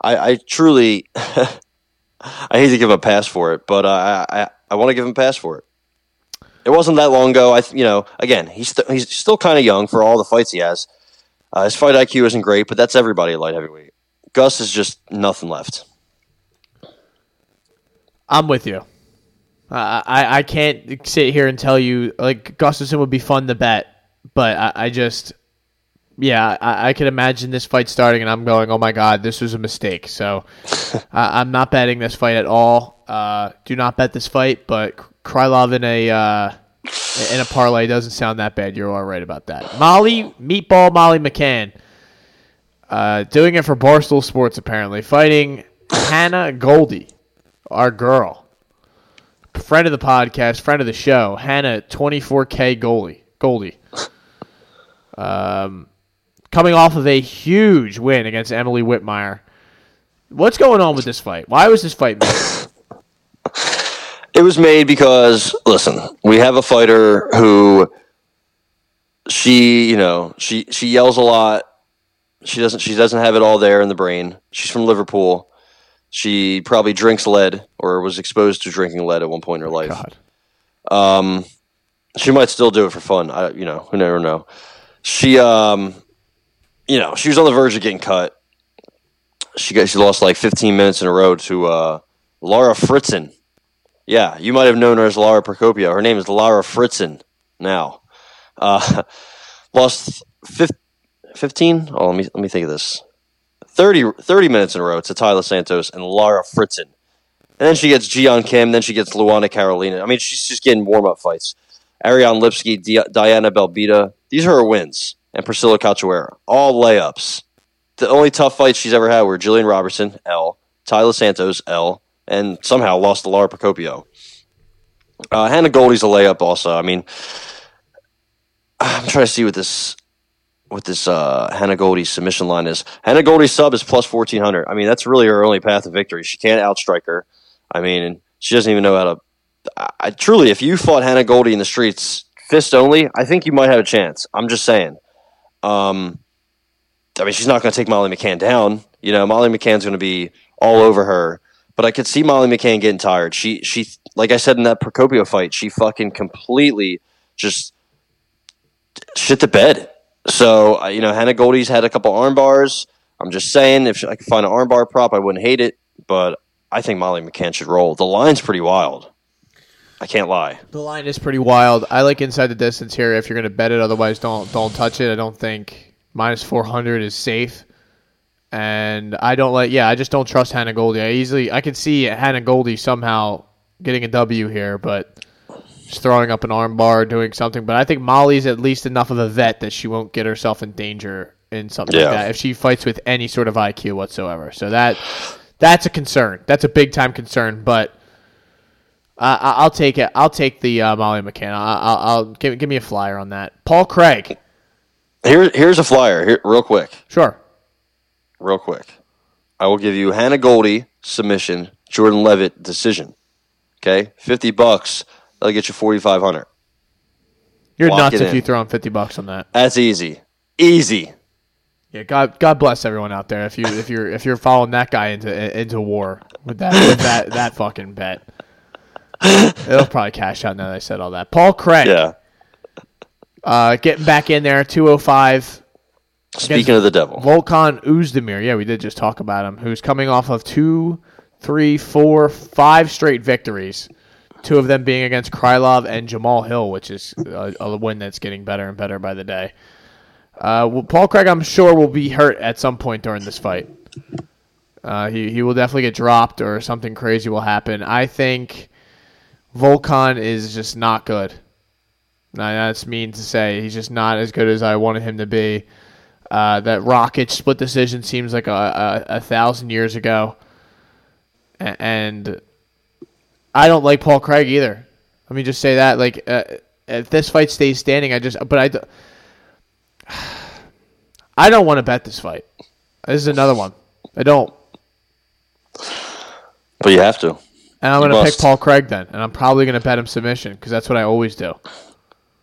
I, I truly, [LAUGHS] I hate to give him a pass for it, but uh, I I, I want to give him a pass for it. It wasn't that long ago. I you know again he's st- he's still kind of young for all the fights he has. Uh, his fight IQ isn't great, but that's everybody at light heavyweight. Gus is just nothing left. I'm with you. Uh, I I can't sit here and tell you like Gustafsson would be fun to bet, but I, I just yeah I, I can imagine this fight starting and I'm going oh my god this was a mistake. So [LAUGHS] I, I'm not betting this fight at all. Uh, do not bet this fight, but Krylov in a uh, in a parlay doesn't sound that bad. You're all right about that. Molly Meatball Molly McCann. Uh, doing it for Barstool Sports apparently, fighting Hannah Goldy, our girl friend of the podcast, friend of the show, Hannah, 24K goalie, Goldy. Um, coming off of a huge win against Emily Whitmire. What's going on with this fight? Why was this fight made? It was made because listen, we have a fighter who she, you know, she she yells a lot. She doesn't she doesn't have it all there in the brain. She's from Liverpool. She probably drinks lead or was exposed to drinking lead at one point in her life. God. Um, she might still do it for fun. I, you know, who never know. She, um, you know, she was on the verge of getting cut. She got she lost like 15 minutes in a row to uh, Laura Fritzen. Yeah, you might have known her as Laura Procopio. Her name is Laura Fritzen now. Uh, [LAUGHS] lost fif- 15. Oh, let me let me think of this. 30, 30 minutes in a row to Taila Santos and Lara Fritzen. And then she gets Gian Kim, then she gets Luana Carolina. I mean, she's just getting warm up fights. Ariane Lipsky, Di- Diana Belbita. These are her wins. And Priscilla Cachoeira. All layups. The only tough fights she's ever had were Jillian Robertson, L, Taila Santos, L, and somehow lost to Lara Procopio. Uh, Hannah Goldy's a layup also. I mean, I'm trying to see what this what this uh, Hannah Goldy submission line is. Hannah Goldy's sub is plus 1400. I mean, that's really her only path to victory. She can't outstrike her. I mean, she doesn't even know how to. I, I truly, if you fought Hannah Goldy in the streets, fist only, I think you might have a chance. I'm just saying. Um, I mean, she's not going to take Molly McCann down. You know, Molly McCann's going to be all over her. But I could see Molly McCann getting tired. She, she, like I said in that Procopio fight, she fucking completely just shit the bed. So, you know, Hannah Goldy's had a couple arm bars. I'm just saying, if I could find an armbar prop, I wouldn't hate it. But I think Molly McCann should roll. The line's pretty wild. I can't lie. The line is pretty wild. I like inside the distance here. If you're going to bet it, otherwise don't don't touch it. I don't think minus 400 is safe. And I don't like. Yeah, I just don't trust Hannah Goldy. I easily I could see Hannah Goldy somehow getting a W here, but just throwing up an armbar, doing something. But I think Molly's at least enough of a vet that she won't get herself in danger in something Yeah. like that if she fights with any sort of IQ whatsoever. So that that's a concern. That's a big time concern. But uh, I- I'll take it. I'll take the uh, Molly McCann. I'll, I'll, I'll give give me a flyer on that. Paul Craig. Here, here's a flyer, here, real quick. Sure. real quick. I will give you Hannah Goldy submission, Jordan Levitt decision. Okay, fifty bucks. That'll get you forty five hundred. You're Lock nuts if in. you throw in fifty bucks on that. That's easy, easy. Yeah, God God bless everyone out there if you if you're if you're following that guy into into war with that with that that fucking bet. It'll probably cash out now that I said all that. Paul Craig, Yeah. uh, getting back in there, two oh five. Speaking of the devil, Volkan Oezdemir, yeah, we did just talk about him, who's coming off of two, three, four, five straight victories. Two of them being against Krylov and Jamal Hill, which is a, a win that's getting better and better by the day. Uh, well, Paul Craig, I'm sure, will be hurt at some point during this fight. Uh, he, he will definitely get dropped or something crazy will happen. I think Volkan is just not good. Now, that's mean to say. He's just not as good as I wanted him to be. Uh, that Rocket split decision seems like a, a, a thousand years ago, and I don't like Paul Craig either. Let me just say that. Like, uh, if this fight stays standing, I just but I, [SIGHS] don't want to bet this fight. This is another one. I don't, but you have to. and I'm going to pick. Paul Craig then, and I'm probably going to bet him submission because that's what I always do.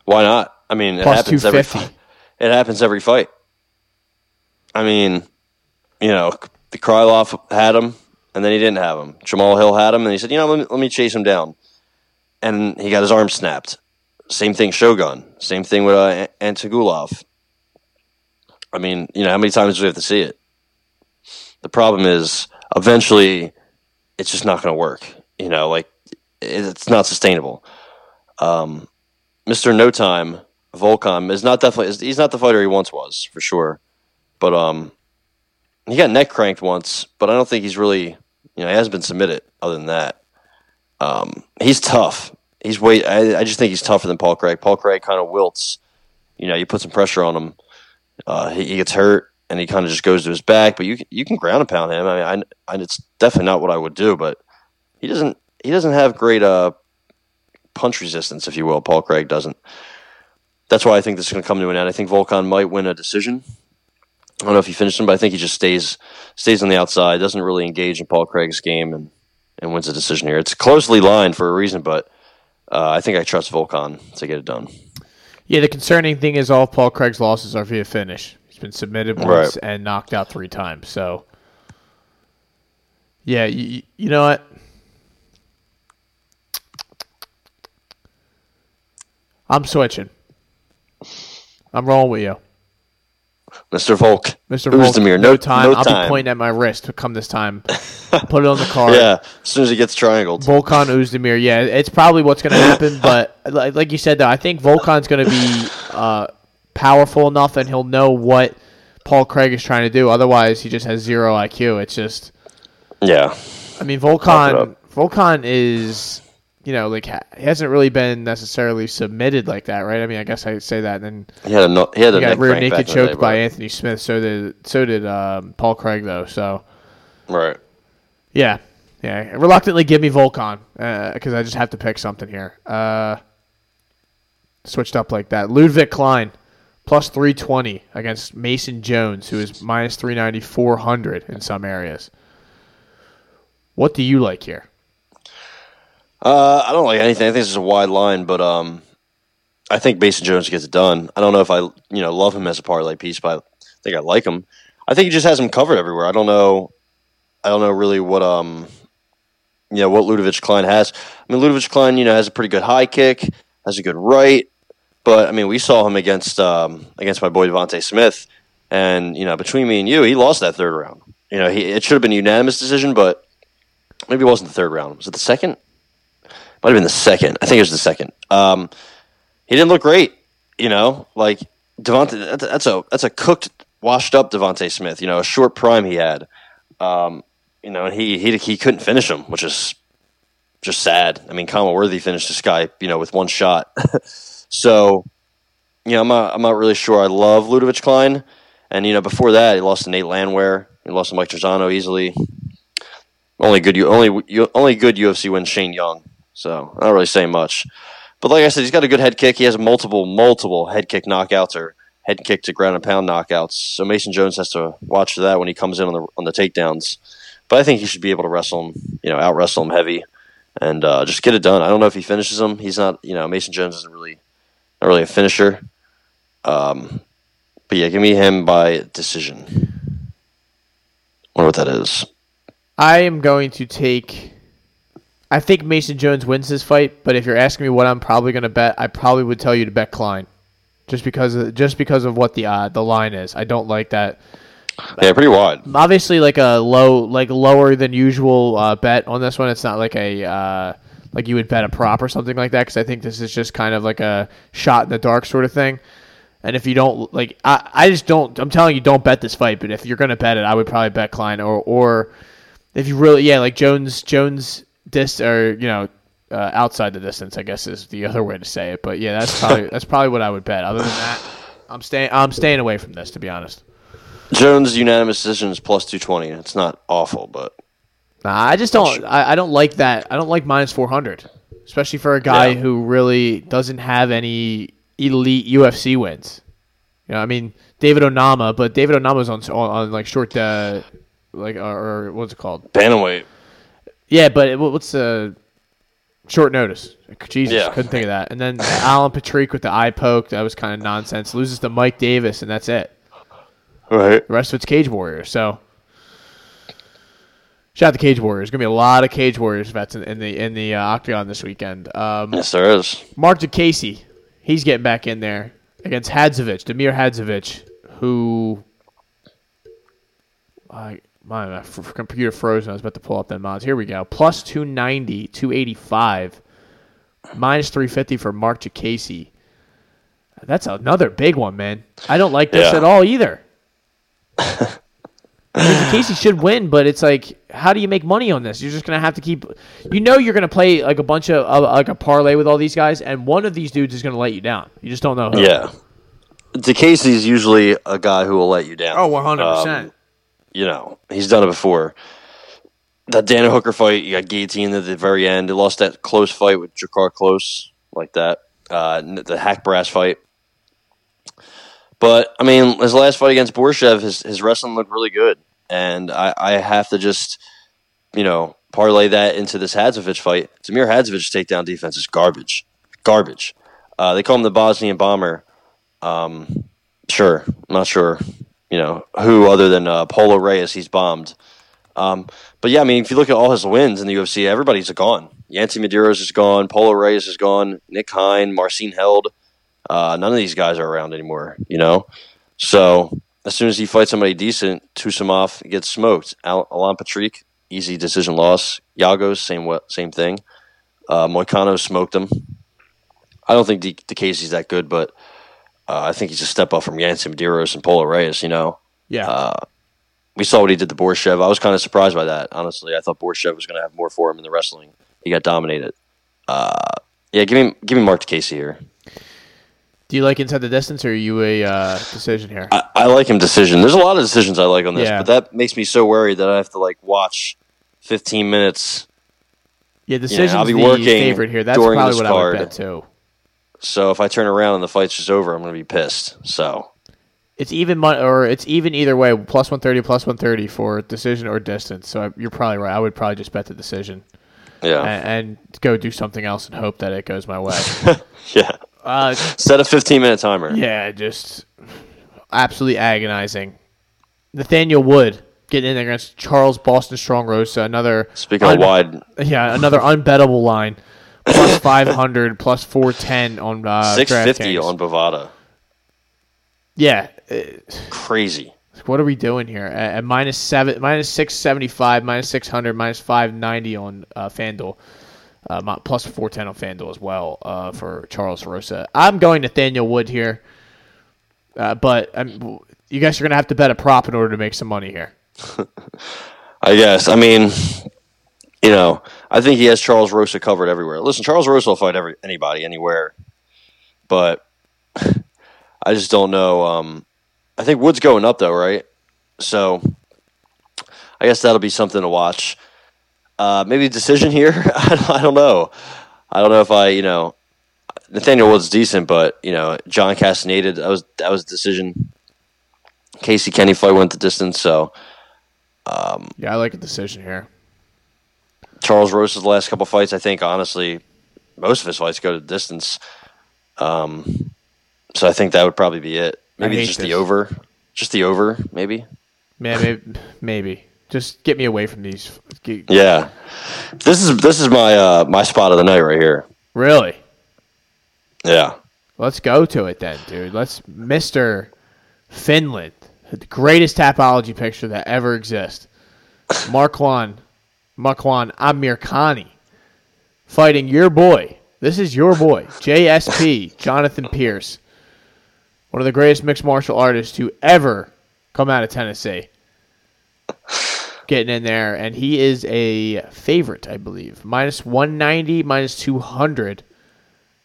Why not? I mean, it Plus happens every 250. fight. It happens every fight. I mean, you know, the Krylov had him, and then he didn't have him. Jamal Hill had him, and he said, you know, let me, let me chase him down, and he got his arm snapped. Same thing, Shogun. Same thing with uh. I mean, you know, how many times do we have to see it? The problem is eventually it's just not going to work. You know, like it's not sustainable. Um, Mr. No Time Volkan is not definitely he's not the fighter he once was for sure, but um, he got neck cranked once, but I don't think he's really you know he hasn't been submitted other than that. Um, he's tough. He's way. I, I just think he's tougher than Paul Craig. Paul Craig kind of wilts. You know, you put some pressure on him, uh, he, he, gets hurt, and he kind of just goes to his back. But you you can ground and pound him. I mean, I, it's definitely not what I would do, but he doesn't he doesn't have great uh, punch resistance, if you will. Paul Craig doesn't. That's why I think this is going to come to an end. I think Volkan might win a decision. I don't know if he finished him, but I think he just stays stays on the outside, doesn't really engage in Paul Craig's game, and and wins a decision here. It's closely lined for a reason, but uh, I think I trust Volkan to get it done. Yeah, the concerning thing is all Paul Craig's losses are via finish. He's been submitted once right. and knocked out three times. So, yeah, you, you know what? I'm switching. I'm rolling with you. Mr. Volk. Mr. Volk. No, no time. No I'll time. be pointing at my wrist to come this time. [LAUGHS] Put it on the card. Yeah, as soon as he gets triangled. Volkan Oezdemir. Yeah, it's probably what's going to happen. [LAUGHS] but like, like, you said, though, I think Volkan's going to be uh, powerful enough, and he'll know what Paul Craig is trying to do. Otherwise, he just has zero IQ. It's just. Yeah. I mean, Volkan. Volkan is you know, like he hasn't really been necessarily submitted like that, right? I mean, I guess I say that. And then he had a no, he had a got rear naked choke by Anthony Smith. So did so did um, Paul Craig though. So right, yeah, yeah. Reluctantly give me Volkan because uh, I just have to pick something here. Uh, switched up like that. Ludovit Klein plus three twenty against Mason Jones, who is minus three ninety four hundred in some areas. What do you like here? Uh, I don't like anything. I think this is a wide line, but um, I think Mason Jones gets it done. I don't know if I you know love him as a parlay piece, but I think I like him. I think he just has him covered everywhere. I don't know. I don't know really what um, you know what Ludovit Klein has. I mean, Ludovit Klein, you know, has a pretty good high kick, has a good right, but I mean, we saw him against um, against my boy Devonte Smith, and you know, between me and you, he lost that third round. You know, he it should have been a unanimous decision, but maybe it wasn't the third round. Was it the second? Might have been the second. I think it was the second. Um, he didn't look great. You know, like Devonte. That's a that's a cooked, washed up Devonte Smith. You know, a short prime he had. Um, you know, and he he he couldn't finish him, which is just sad. I mean, Khama Worthy finished this guy, you know, with one shot. [LAUGHS] so, you know, I'm not I'm not really sure. I love Ludovit Klein, and you know, before that, he lost to Nate Landwehr. He lost to Mike Trizano easily. Only good, only only good UFC win Shane Young. So I don't really saying much. But like I said, he's got a good head kick. He has multiple, multiple head kick knockouts or head kick to ground and pound knockouts. So Mason Jones has to watch for that when he comes in on the on the takedowns. But I think he should be able to wrestle him, you know, out wrestle him heavy, and uh, just get it done. I don't know if he finishes him. He's not, you know, Mason Jones isn't really not really a finisher. Um, but yeah, give me him by decision. Wonder what that is. I am going to take I think Mason Jones wins this fight, but if you're asking me what I'm probably going to bet, I probably would tell you to bet Klein, just because of, just because of what the uh, the line is. I don't like that. Yeah, pretty wide. Obviously, like a low, like lower than usual uh, bet on this one. It's not like a uh, like you would bet a prop or something like that because I think this is just kind of like a shot in the dark sort of thing. And if you don't like, I, I just don't. I'm telling you, don't bet this fight. But if you're going to bet it, I would probably bet Klein or or if you really, yeah, like Jones Jones dis or you know uh, outside the distance. I guess is the other way to say it. But yeah, that's probably [LAUGHS] that's probably what I would bet. Other than that, I'm staying I'm staying away from this to be honest. Jones unanimous decision is plus two twenty. It's not awful, but nah, I just don't I, I don't like that. I don't like minus four hundred, especially for a guy yeah. who really doesn't have any elite UFC wins. You know, I mean David Onama, but David Onama's on on, on like short uh, like or, or what's it called? Bantamweight. Yeah, but what's the short notice? Jesus, yeah. couldn't think of that. And then [LAUGHS] Alan Patrick with the eye poke, that was kind of nonsense. Loses to Mike Davis, and that's it. Right. The rest of it's Cage Warriors. So shout out to Cage Warriors. Gonna be a lot of Cage Warriors vets in, in the in the uh, octagon this weekend. Um, yes, there is. Mark Diakiese, he's getting back in there against Hadzovic, Damir Hadzovic, who. Uh, My, my f- computer frozen. I was about to pull up them odds. Here we go. Plus 290, 285, minus 350 for Mark Diakiese. That's another big one, man. I don't like this Yeah. at all either. I mean, Casey should win, but it's like, how do you make money on this? You're just gonna have to keep. You know, you're gonna play like a bunch of uh, like a parlay with all these guys, and one of these dudes is gonna let you down. You just don't know. Who. Yeah. Diakiese's usually a guy who will let you down. Oh, 100 Um, percent. You know, he's done it before. That Dana Hooker fight, you got guillotined at the very end. He lost that close fight with Drakkar Klose, like that. Uh, the Hack Brass fight. But, I mean, his last fight against Borshev, his, his wrestling looked really good. And I, I have to just, you know, parlay that into this Hadzovic fight. Damir Hadzovic's takedown defense is garbage. Garbage. Uh, they call him the Bosnian Bomber. Um, sure. I'm not sure you know, who other than uh, Polo Reyes he's bombed. Um, but yeah, I mean, if you look at all his wins in the UFC, everybody's gone. Yancy Medeiros is gone. Polo Reyes is gone. Nick Hine, Marcin Held. Uh, none of these guys are around anymore, you know? So as soon as he fights somebody decent, Taisumov gets smoked. Al- Alan Patrick, easy decision loss. Giagos, same same thing. Uh, Moicano smoked him. I don't think the De- Diakiese's that good, but uh, I think he's a step up from Yancy Medeiros and Polo Reyes, you know? Yeah. Uh, we saw what he did to Borshev. I was kind of surprised by that, honestly. I thought Borshev was going to have more for him in the wrestling. He got dominated. Uh, yeah, give me give me Mark Casey here. Do you like inside the distance, or are you a uh, decision here? I, I like him decision. There's a lot of decisions I like on this, Yeah. but that makes me so worried that I have to like watch 15 minutes. yeah, decision's I'll be the working favorite here. That's probably what I would card. bet too. So if I turn around and the fight's just over, I'm going to be pissed. So It's even mon- or it's even either way. Plus one thirty, plus one thirty for decision or distance. So I, you're probably right. I would probably just bet the decision yeah, and, and go do something else and hope that it goes my way. [LAUGHS] yeah. uh, Set a 15 minute timer. yeah, just absolutely agonizing. Nathaniel Wood getting in there against Charles Boston Strong Rosa. Another Speaking un- of wide, yeah, another unbettable line. Plus five hundred, plus four ten on uh, 650 DraftKings. on Bovada. Yeah, uh, Crazy. what are we doing here? At, at minus seven, minus six seventy five, minus six hundred, minus five ninety on uh, FanDuel, uh, plus four ten on FanDuel as well uh, for Charles Rosa. I'm going Nathaniel Wood here, uh, but um, you guys are gonna have to bet a prop in order to make some money here. [LAUGHS] I guess. I mean, you know, I think he has Charles Rosa covered everywhere. Listen, Charles Rosa will fight every anybody anywhere, but [LAUGHS] I just don't know. Um, I think Wood's going up though, right? So I guess that'll be something to watch. Uh, maybe decision here. [LAUGHS] I don't, know. I don't know if I, you know, Nathaniel Wood's decent, but you know, John Castaneda that was that was a decision. Casey Kenny fight went the distance, so. Yeah, I like a decision here. Charles Rose's last couple fights, I think honestly, most of his fights go to distance. Um, so I think that would probably be it. Maybe just this. the over, just the over, maybe. Man, maybe, maybe just get me away from these. Get- Yeah, this is this is my uh, my spot of the night right here. Really. Yeah, Let's go to it then, dude. Let's Mr. Finland, the greatest tapology picture that ever exists. Makwan, Makwan Amirkhani fighting your boy. This is your boy, JSP, Jonathan Pearce, one of the greatest mixed martial artists to ever come out of Tennessee. Getting in there, and he is a favorite, I believe. Minus 190, minus 200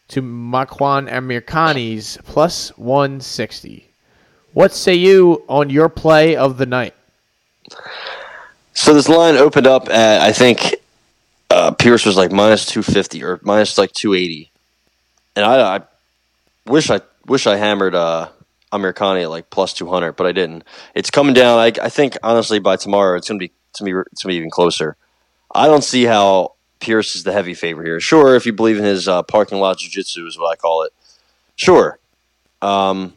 to Makwan Amirkhani's plus 160. What say you on your play of the night? So this line opened up at I think uh, Pearce was like minus two fifty or minus like two eighty, and I, I wish I wish I hammered uh, Amirkhani at like plus two hundred, but I didn't. It's coming down. I, I think honestly by tomorrow it's gonna be gonna be gonna be even closer. I don't see how Pearce is the heavy favorite here. Sure, if you believe in his uh, parking lot jiu-jitsu is what I call it. Sure. Um,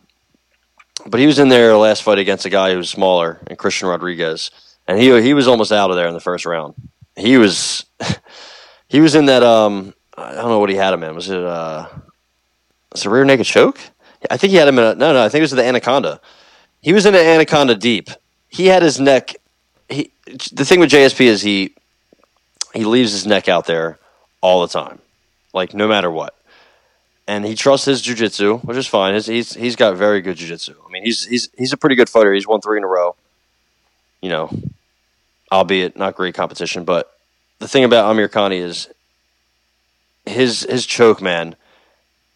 but he was in there last fight against a guy who was smaller, and Christian Rodriguez, and he he was almost out of there in the first round. He was [LAUGHS] he was in that um I don't know what he had him in. Was it uh was it a rear naked choke? I think he had him in a no no I think it was the anaconda. He was in an anaconda deep. He had his neck he the thing with JSP is he he leaves his neck out there all the time, like no matter what, and he trusts his jujitsu, which is fine. He's he's got very good jujitsu. I mean, he's he's he's a pretty good fighter. He's won three in a row. You know, albeit not great competition, but the thing about Amirkhani is his his choke, man.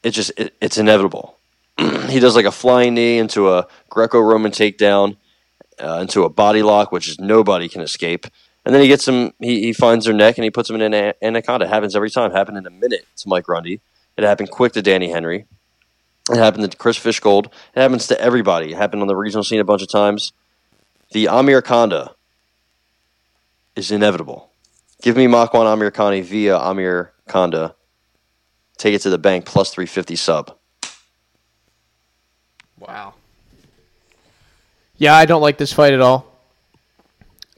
It just it, it's inevitable. [CLEARS THROAT] he does like a flying knee into a Greco-Roman takedown, uh, into a body lock, which is nobody can escape. And then he gets him. He, he finds their neck and he puts him in an anaconda. It happens every time. It happened in a minute to Mike Grundy. It happened quick to Danny Henry. It happened to Chris Fishgold. It happens to everybody. It happened on the regional scene a bunch of times. The Amir Konda is inevitable. Give me Makwan Amirkhani via Amir Konda. Take it to the bank plus 350 sub. Wow. Yeah, I don't like this fight at all.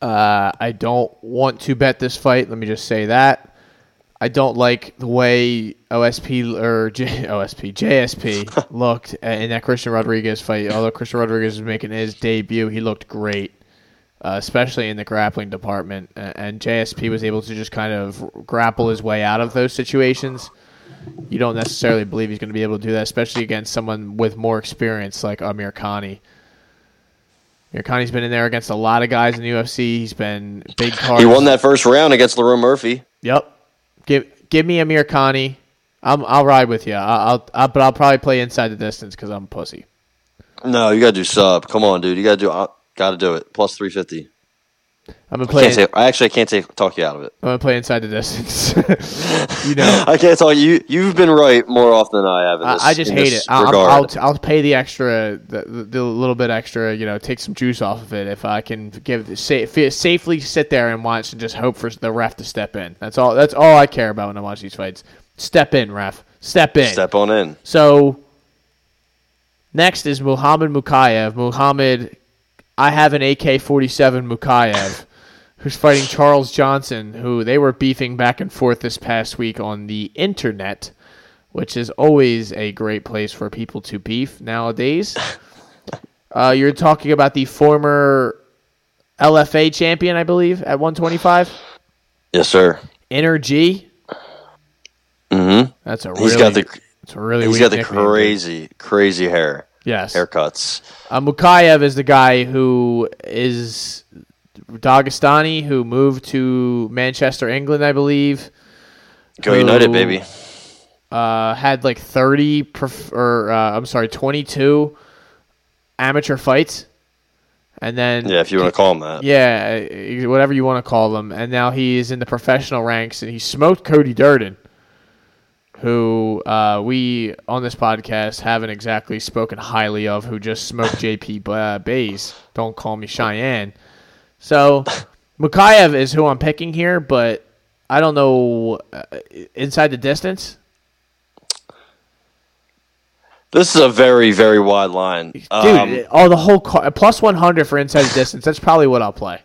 Uh, I don't want to bet this fight. Let me just say that. I don't like the way OSP or J, [LAUGHS] OSP JSP [LAUGHS] looked in that Christian Rodriguez fight. Although Christian Rodriguez was making his debut, he looked great, uh, especially in the grappling department. And JSP was able to just kind of grapple his way out of those situations. You don't necessarily believe he's going to be able to do that, especially against someone with more experience like Amirkhani. Amir Khani's been in there against a lot of guys in the UFC. He's been big cards. He won that first round against Lerone Murphy. Yep. Give give me Amirkhani. I'm I'll ride with you. I'll, I'll but I'll probably play inside the distance because I'm a pussy. No, you gotta do sub. Come on, dude. You gotta do. Uh, gotta do it. Plus three fifty. I'm gonna play. I, can't say, I actually I can't take, talk you out of it. I'm gonna play inside the distance. [LAUGHS] you know, [LAUGHS] I can't talk you. You've been right more often than I have. I, this, I, just hate it. I'll, I'll, I'll pay the extra, the, the, little bit extra. You know, take some juice off of it if I can give safe, safely sit there and watch and just hope for the ref to step in. That's all. That's all I care about when I watch these fights. Step in, ref. Step in. Step on in. So next is Muhammad Mokaev. Muhammad, I have an AK-47 Mokaev who's fighting Charles Johnson, who they were beefing back and forth this past week on the internet, which is always a great place for people to beef nowadays. [LAUGHS] uh, you're talking about the former LFA champion, I believe, at 125. Yes, sir. Energy. Mm-hmm. That's a really. He's got the. It's a really. He's got the crazy, crazy hair. Yes. Haircuts. Uh, Mokaev is the guy who is Dagestani who moved to Manchester, England, I believe. Go who, United, baby. Uh, had like thirty, prof- or uh, I'm sorry, twenty-two amateur fights, and then yeah, if you want to call him that, yeah, whatever you want to call them, and now he's in the professional ranks, and he smoked Cody Durden, who uh, we on this podcast haven't exactly spoken highly of, who just smoked [LAUGHS] JP uh, Buys. Don't call me Cheyenne. So Mokaev is who I'm picking here, but I don't know uh, inside the distance. This is a very very wide line, dude. Um, oh, the whole car, plus one hundred for inside the distance. That's probably what I'll play.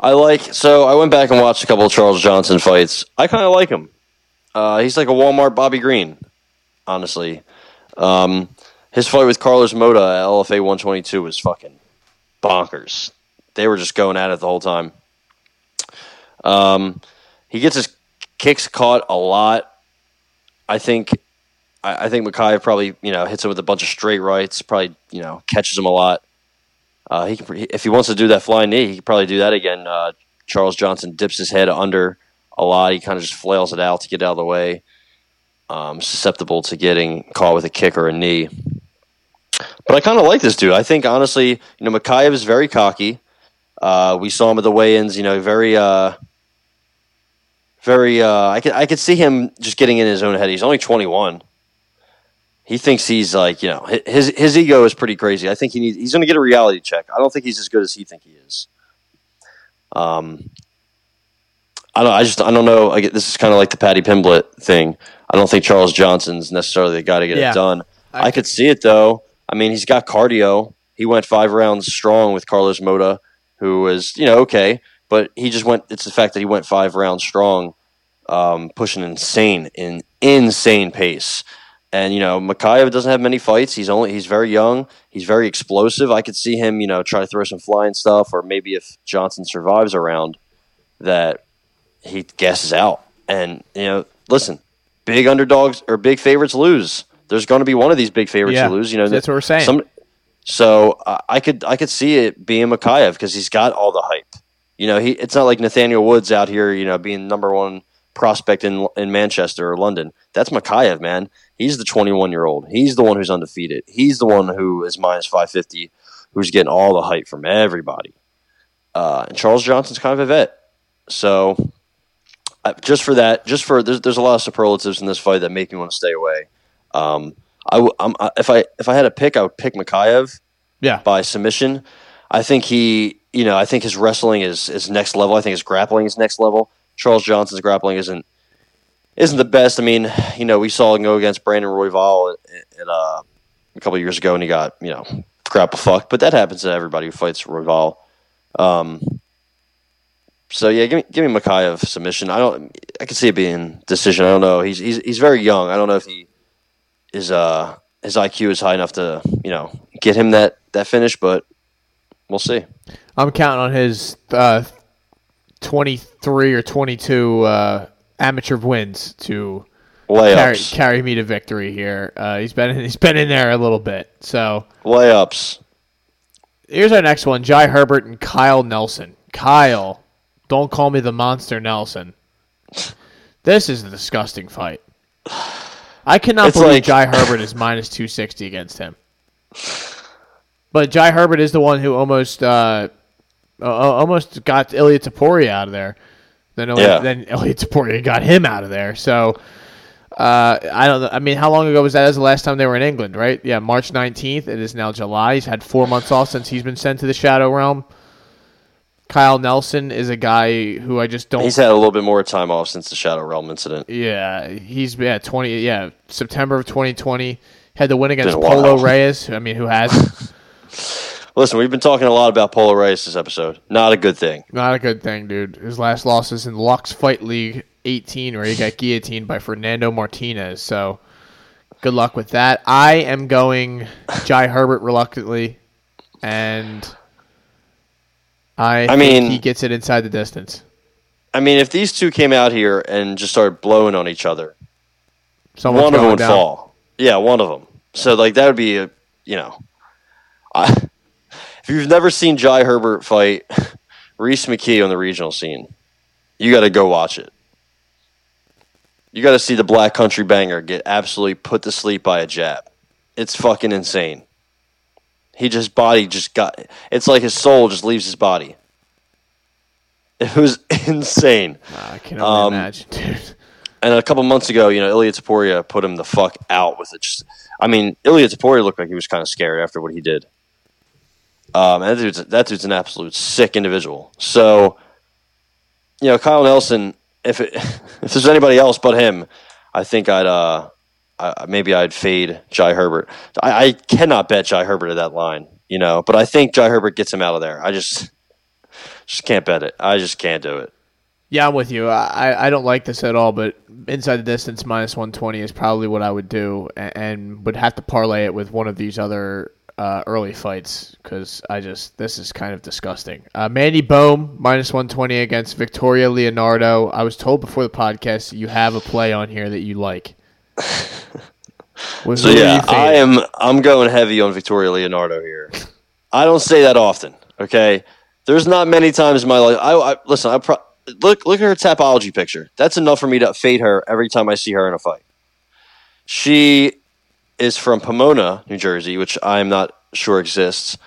I like. So I went back and watched a couple of Charles Johnson fights. I kind of like him. Uh, he's like a Walmart Bobby Green, honestly. Um, his fight with Carlos Mota at LFA 122 was fucking bonkers they were just going at it the whole time. Um, he gets his kicks caught a lot. I think I, I think Mokaev probably you know hits him with a bunch of straight rights. Probably you know catches him a lot. Uh, he if he wants to do that flying knee, he can probably do that again. Uh, Charles Johnson dips his head under a lot. He kind of just flails it out to get out of the way. Um, susceptible to getting caught with a kick or a knee. But I kind of like this dude. I think honestly, you know, Mokaev is very cocky. Uh, we saw him at the weigh-ins. You know, very, uh, very. Uh, I could I could see him just getting in his own head. He's only 21. He thinks he's like you know his his ego is pretty crazy. I think he needs he's going to get a reality check. I don't think he's as good as he think he is. Um, I don't. I just I don't know. I get, this is kind of like the Paddy Pimblett thing. I don't think Charles Johnson's necessarily the guy to get yeah, it done. I, I could see it though. I mean, he's got cardio. He went five rounds strong with Carlos Mota who was you know okay, but he just went. It's the fact that he went five rounds strong, um, pushing insane in insane pace, And you know, Mokaev doesn't have many fights. He's only he's very young. He's very explosive. I could see him, you know, try to throw some flying stuff, or maybe if Johnson survives around, that he guesses out. And you know, listen, big underdogs or big favorites lose. There's going to be one of these big favorites Yeah, to lose. You know, that's what we're saying. Some, so uh, I could I could see it being Mokaev because he's got all the hype. You know, he it's not like Nathaniel Woods out here. You know, being number one prospect in in Manchester or London. That's Mokaev, man. He's the 21 year old. He's the one who's undefeated. He's the one who is minus 550, who's getting all the hype from everybody. Uh, and Charles Johnson's kind of a vet. So just for that, just for there's, there's a lot of superlatives in this fight that make me want to stay away. Um, I I, if I if I had a pick, I would pick Mokaev Yeah. by submission. I think he, you know, I think his wrestling is is next level. I think his grappling is next level. Charles Johnson's grappling isn't isn't the best. I mean, you know, we saw him go against Brandon Royval at, at, uh, a couple of years ago, and he got you know grapple fucked. But that happens to everybody who fights Royval. Um, so yeah, give me give me Mokaev submission. I don't. I can see it being decision. I don't know. He's he's he's very young. I don't know if he is uh his IQ is high enough to you know get him that that finish, but we'll see. I'm counting on his uh, 23 or 22 uh, amateur wins to carry, carry me to victory here. Uh, he's been he's been in there a little bit. So layups. here's our next one: Jai Herbert and Kyle Nelson. Kyle, don't call me the monster Nelson. This is a disgusting fight. I cannot It's believe like- Jai Herbert is minus 260 against him. But Jai Herbert is the one who almost uh, uh, almost got Ilia Topuria out of there. Then Ilya, Yeah. then Ilia Topuria got him out of there. So uh, I don't know. I mean, how long ago was that? Was the last time they were in England, right? Yeah, March 19th. It is now July. He's had four months off since he's been sent to the Shadow Realm. Kyle Nelson is a guy who I just don't. He's had a little bit more time off since the Shadow Realm incident. yeah, he's yeah twenty yeah September of 2020 had the win against Been a while. Polo Reyes. I mean, who has [LAUGHS] Listen, we've been talking a lot about Polo Reyes this episode. Not a good thing. not a good thing, dude. His last loss is in Lux Fight League 18, where he got guillotined by Fernando Martinez. So good luck with that. I am going Jai Herbert reluctantly, and I, I think mean- he gets it inside the distance. I mean, if these two came out here and just started blowing on each other, Someone's one of them would down. fall. Yeah, one of them. So like that would be a you know, I, if you've never seen Jai Herbert fight [LAUGHS] Reese McKee on the regional scene, you got to go watch it. You got to see the Black Country Banger get absolutely put to sleep by a jab. It's fucking insane. He just body just got. It's like his soul just leaves his body. It was [LAUGHS] insane. I can only Um, imagine, dude. And a couple months ago, you know, Ilia Topuria put him the fuck out with it. Just, I mean, Ilia Topuria looked like he was kind of scary after what he did. Um, and that dude's, that dude's an absolute sick individual. So, you know, Kyle Nelson, if it, [LAUGHS] if there's anybody else but him, I think I'd uh, Maybe I'd fade Jai Herbert. I, I cannot bet Jai Herbert at that line, you know, but I think Jai Herbert gets him out of there. I just just can't bet it. I just can't do it. Yeah, I'm with you. I, I don't like this at all, but inside the distance minus 120 is probably what I would do, and, and would have to parlay it with one of these other uh, early fights because I just this is kind of disgusting. Uh, Mandy Bohm minus 120 against Victoria Leonardo. I was told before the podcast you have a play on here that you like. So yeah. I am. I'm going heavy on Victoria Leonardo here. I don't say that often. Okay, there's not many times in my life. I, I listen. I pro- look look at her tapology picture. That's enough for me to fade her every time I see her in a fight. She is from Pomona, New Jersey, which I'm not sure exists.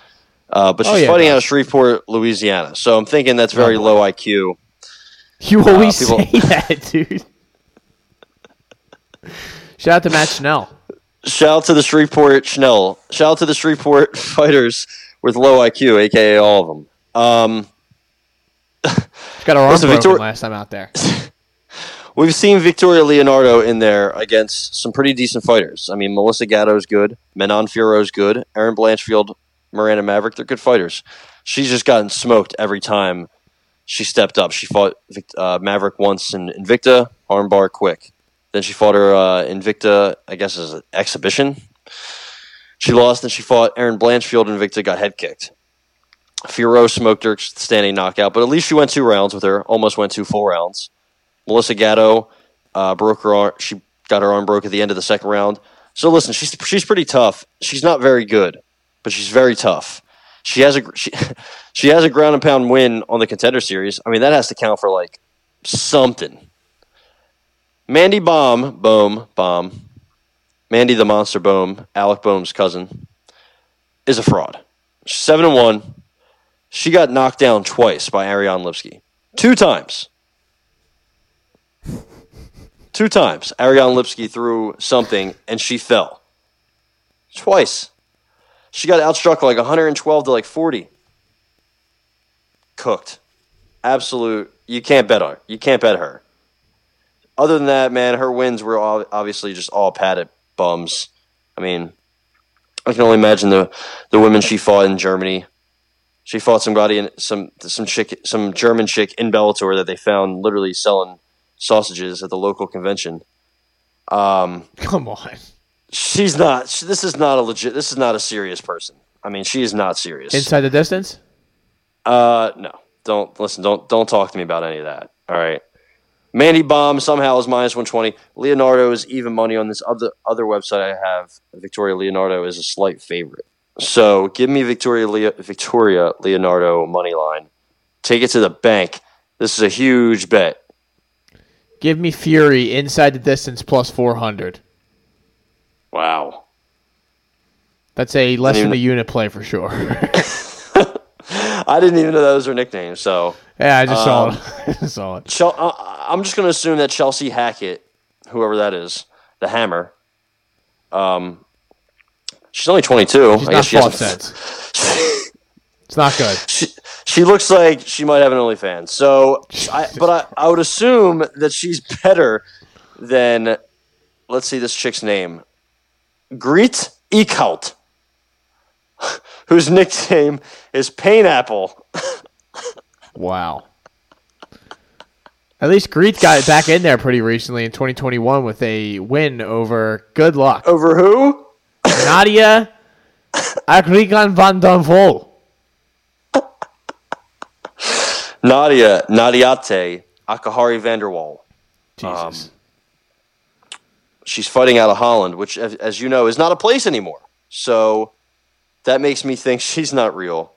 Uh, but Oh, she's yeah, it fighting out of. Shreveport, Louisiana. So I'm thinking that's very boy. low IQ. You always people- say [LAUGHS] that, dude. Shout out to Matt Schnell. Shout out to the Shreveport Schnell. Shout out to the Shreveport [LAUGHS] fighters with low IQ, aka all of them. Um, Got our arm Listen, broken Victor- last time out there. [LAUGHS] We've seen Victoria Leonardo in there against some pretty decent fighters. I mean, Melissa Gatto's good, Manon Fiorot's good, Erin Blanchfield, Miranda Maverick, they're good fighters. She's just gotten smoked every time she stepped up. She fought uh, Maverick once in Invicta, armbar quick. Then she fought her uh, Invicta, I guess, as an exhibition. She lost, and she fought Erin Blanchfield. Invicta got head kicked. Fiorot smoked her standing knockout, but at least she went two rounds with her. Almost went two full rounds. Melissa Gatto uh, broke her arm. She got her arm broke at the end of the second round. So listen, she's she's pretty tough. She's not very good, but she's very tough. She has a she, [LAUGHS] she has a ground and pound win on the contender series. I mean, that has to count for like something. Mandy Baum, Bohm, Baum, Mandy the Monster Bohm, Alec Bohm's cousin, is a fraud. She's seven and one. She got knocked down twice by Ariane Lipski. Two times. [LAUGHS] Two times. Ariane Lipski threw something and she fell. Twice. She got outstruck like 112 to like 40. Cooked. Absolute. You can't bet on her. You can't bet her. Other than that, man, her wins were all, obviously just all padded bums. I mean, I can only imagine the the women she fought in Germany. She fought somebody in some some chick some German chick in Bellator that they found literally selling sausages at the local convention. Um, Come on. she's not. This is not a legit. This is not a serious person. I mean, she is not serious. Inside the distance? Uh, no. Don't listen. Don't don't talk to me about any of that. All right. Mandy Bomb somehow is minus one twenty. Leonardo is even money on this other other website I have. Victoria Leonardo is a slight favorite. So give me Victoria Leo, Victoria Leonardo money line. Take it to the bank. This is a huge bet. Give me Fury inside the distance plus 400. Wow. That's a less than a unit play for sure. [LAUGHS] [LAUGHS] I didn't even know those were nicknames. So yeah, I just saw Um, it. [LAUGHS] I just saw it. Chel- uh, I'm just going to assume that Chelsea Hackett, whoever that is, the Hammer. Um, she's only 22. She's I not guess she hasn't. It's not good. [LAUGHS] she, she looks like she might have an OnlyFans. So, [LAUGHS] I, but I, I would assume that she's better than, let's see this chick's name, Greet Eekhout, [LAUGHS] whose nickname is Painapple. Wow. At least Greet got it back in there pretty recently in 2021 with a win over Good Luck. Over who? Nadia Agrigan van den Vol. Nadia Nadiate Akahari Vanderwall. Jesus. Um, she's fighting out of Holland, which, as, as you know, is not a place anymore. So that makes me think she's not real.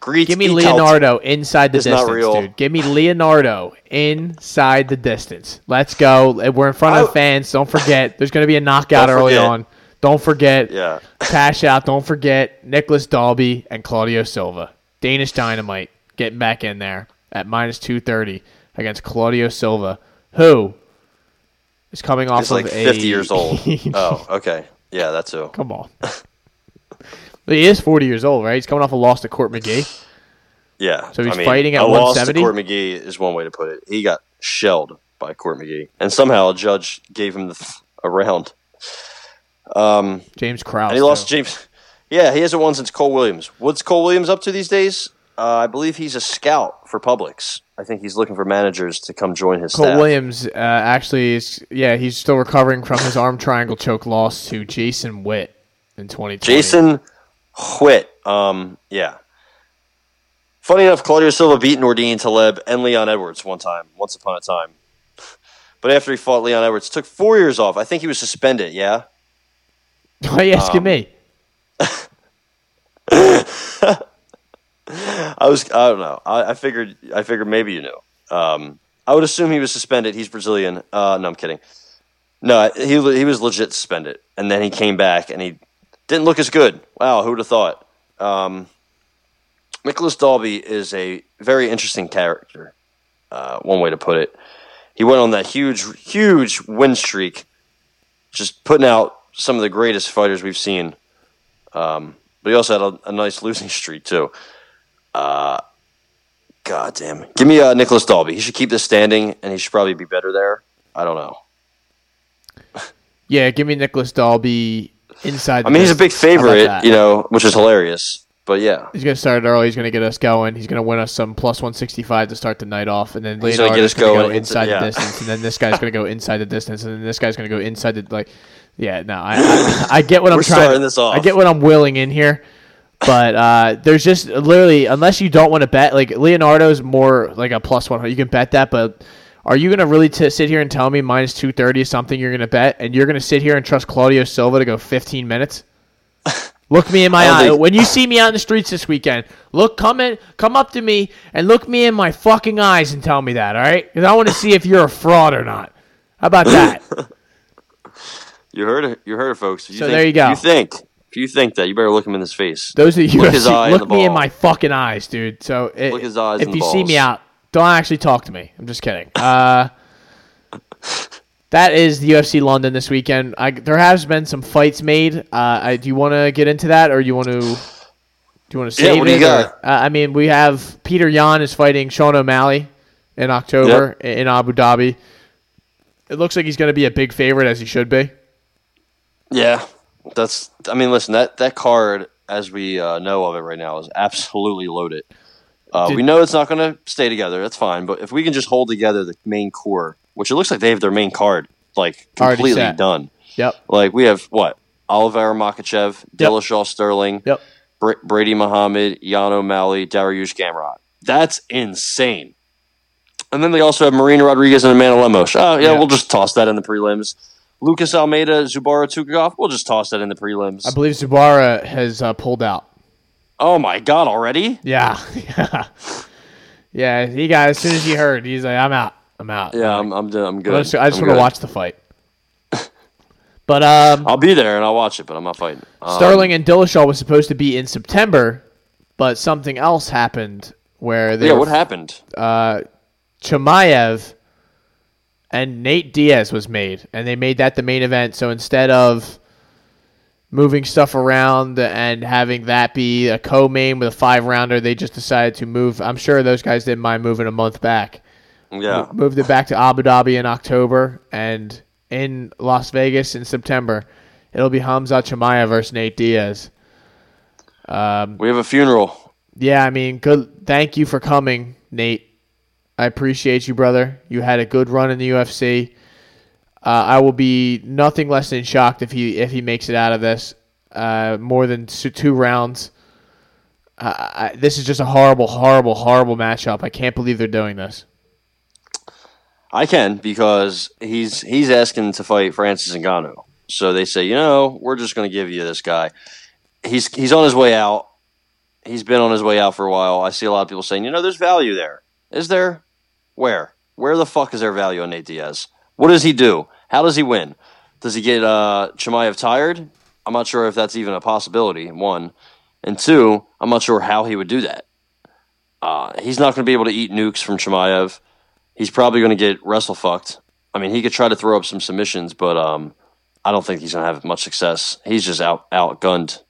Greet Give me. Leonardo inside the is not distance, real. dude. Give me Leonardo inside the distance. Let's go. We're in front of I- fans. Don't forget. [LAUGHS] There's going to be a knockout Don't early forget. on. Don't forget. Yeah. Cash out. Don't forget Nicholas Dalby and Claudio Silva. Danish Dynamite getting back in there at minus 230 against Claudio Silva, who is coming off like of 50 a. years old. [LAUGHS] oh, okay. Yeah, that's who. Come on. [LAUGHS] he is 40 years old, right? He's coming off a loss to Court McGee. Yeah. So he's I mean, fighting at a loss to 170? Court McGee is one way to put it. He got shelled by Court McGee, and somehow a judge gave him the, a round. Um, James Krause. and he lost. James. Yeah, he hasn't won since Cole Williams. What's Cole Williams up to these days? Uh, I believe he's a scout for Publix. I think he's looking for managers to come join his Cole staff. Williams uh, actually is yeah he's still recovering from his arm triangle choke loss to Jason Witt in 2020. Jason Witt. Um, yeah. Funny enough, Claudio Silva beat Nordine Taleb and Leon Edwards one time, once upon a time. But after he fought Leon Edwards, took four years off. I think he was suspended. Yeah. [LAUGHS] Why are you asking Um, me? [LAUGHS] I was. I don't know. I, I figured. I figured maybe you knew. Um, I would assume he was suspended. He's Brazilian. Uh, no, I'm kidding. No, he he was legit suspended, and then he came back and he didn't look as good. Wow, who would have thought? Um, Nicholas Dalby is a very interesting character. Uh, one way to put it. He went on that huge, huge win streak, just putting out some of the greatest fighters we've seen. Um, but he also had a, a nice losing streak too. Uh, God damn. Give me uh, Nicholas Dalby. He should keep this standing, and he should probably be better there. I don't know. Yeah, give me Nicholas Dalby inside. I mean, he's a big distance. How about favorite, you know, which is hilarious. but yeah, He's gonna start early. He's gonna get us going. He's gonna win us some plus one sixty five to start the night off, and then He's gonna get Leonardo's us gonna, go going inside yeah. the distance, and then this guy's gonna go inside the distance, and then this guy's gonna go inside the like. Yeah, no, I I, [LAUGHS] I get what I'm We're trying. this off. I get what I'm willing in here, but uh, there's just literally unless you don't want to bet, like Leonardo's more like a plus one. You can bet that, but. Are you gonna really t- sit here and tell me minus two thirty is something you're gonna bet, and you're gonna sit here and trust Claudio Silva to go 15 minutes? [LAUGHS] Look me in my eye. When you see me out in the streets this weekend, look, come in, come up to me and look me in my fucking eyes and tell me that, all right? Because I want to see if you're a fraud or not. How about [LAUGHS] that? you heard it. You heard it, folks. You So think, there you go. You think, if you think that, you better look him in his face. Those are you. Look [LAUGHS] his eye look me in my fucking eyes, dude. So it, Look eh, his eyes if you the see me out, don't actually talk to me. I'm just kidding. Uh, [LAUGHS] that is the UFC London this weekend. I, there has been some fights made. Uh, I, do you want to get into that, or do you want to? Do you want to Yeah, save what do you it? got? or- uh, I mean, we have Petr Yan is fighting Sean O'Malley in October in Abu Dhabi. It looks like he's going to be a big favorite, as he should be. Yeah, that's. I mean, listen that that card, as we uh, know of it right now, is absolutely loaded. Uh, Did- we know it's not going to stay together. That's fine, but if we can just hold together the main core, which it looks like they have their main card like completely done. Yep. Like we have what Oliver Makhachev, Yep. Dillashaw Sterling, Yep. Br- Brady Muhammad, Yan O'Malley, Dariush Gamrot. That's insane. And then they also have Marina Rodriguez and Amanda Lemos. Oh, yeah, Yeah. we'll just toss that in the prelims. Lucas Almeida, Zubaira Tukhugov, we'll just toss that in the prelims. I believe Zubaira has uh, pulled out. Oh my God, already? Yeah, [LAUGHS] yeah, yeah. He got as soon as he heard, he's like, "I'm out, I'm out." Yeah, I'm, I'm, done. I'm good. I just, I just want to watch the fight. [LAUGHS] But um, I'll be there and I'll watch it, but I'm not fighting. Um, Sterling and Dillashaw was supposed to be in September, but something else happened where they Yeah, what happened? uh, Chimaev and Nate Diaz was made, and they made that the main event. So instead of moving stuff around and having that be a co-main with a five rounder, they just decided to move. I'm sure those guys didn't mind moving a month back. Yeah. Moved it back to Abu Dhabi in October and in Las Vegas in September. It'll be Hamza Chimaev versus Nate Diaz. Um, We have a funeral. yeah, I mean, good. Thank you for coming, Nate. I appreciate you, brother. You had a good run in the UFC. Uh, I will be nothing less than shocked if he if he makes it out of this. Uh, more than two, rounds. Uh, I, this is just a horrible, horrible, horrible matchup. I can't believe they're doing this. I can because he's he's asking to fight Francis Ngannou. So they say, you know, we're just going to give you this guy. He's he's on his way out. He's been on his way out for a while. I see a lot of people saying, you know, there's value there. Is there? Where? Where the fuck is there value on Nate Diaz? What does he do? How does he win? Does he get uh, Chimaev tired? I'm not sure if that's even a possibility. One, and two, I'm not sure how he would do that. Uh, he's not going to be able to eat nukes from Chimaev he's probably going to get wrestle fucked. I mean, he could try to throw up some submissions, but um, I don't think he's going to have much success. He's just out outgunned,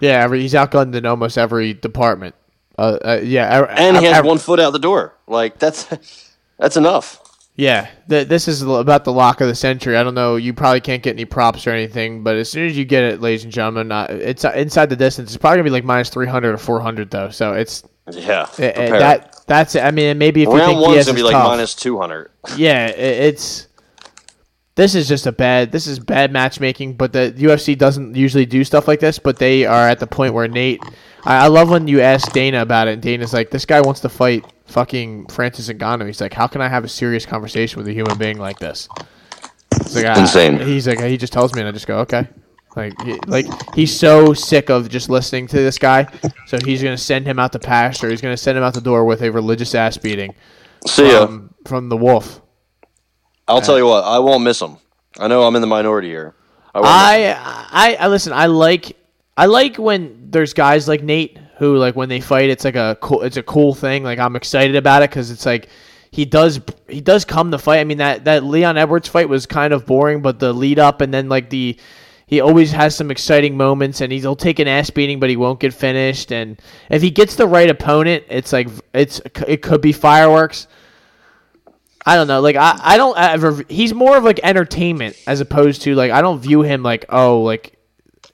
Yeah, every, he's outgunned in almost every department. Uh, uh, yeah, and he has one foot out the door. Like that's [LAUGHS] that's enough. Yeah, th- this is about the lock of the century. I don't know. You probably can't get any props or anything, but as soon as you get it, ladies and gentlemen, uh, it's uh, inside the distance. It's probably gonna be like minus three hundred or four hundred though. So it's Yeah, uh, uh, prepare. that that's. I mean, maybe if you think one's Diaz going to is be like tough, minus two hundred. yeah, it, it's. This is just a bad. This is bad matchmaking, but the UFC doesn't usually do stuff like this. But they are at the point where Nate. I, I love when you ask Dana about it, and Dana's like, "This guy wants to fight fucking Francis Ngannou." He's like, "How can I have a serious conversation with a human being like this?" It's like, ah, Insane. He's like, he just tells me, and I just go, "Okay." Like, he, like he's so sick of just listening to this guy, so he's gonna send him out to pasture. He's gonna send him out the door with a religious ass beating See ya. from, from the wolf. I'll tell you what, I won't miss him. I know I'm in the minority here. I, won't miss him. I, I I listen. I like I like when there's guys like Nate who like when they fight, it's like a cool. It's a cool thing. Like I'm excited about it because it's like he does he does come to fight. I mean that that Leon Edwards fight was kind of boring, but the lead up and then like the he always has some exciting moments and he'll take an ass beating, but he won't get finished. And if he gets the right opponent, it's like it's it could be fireworks. I don't know. Like I, I don't ever. He's more of like entertainment as opposed to like I don't view him like oh like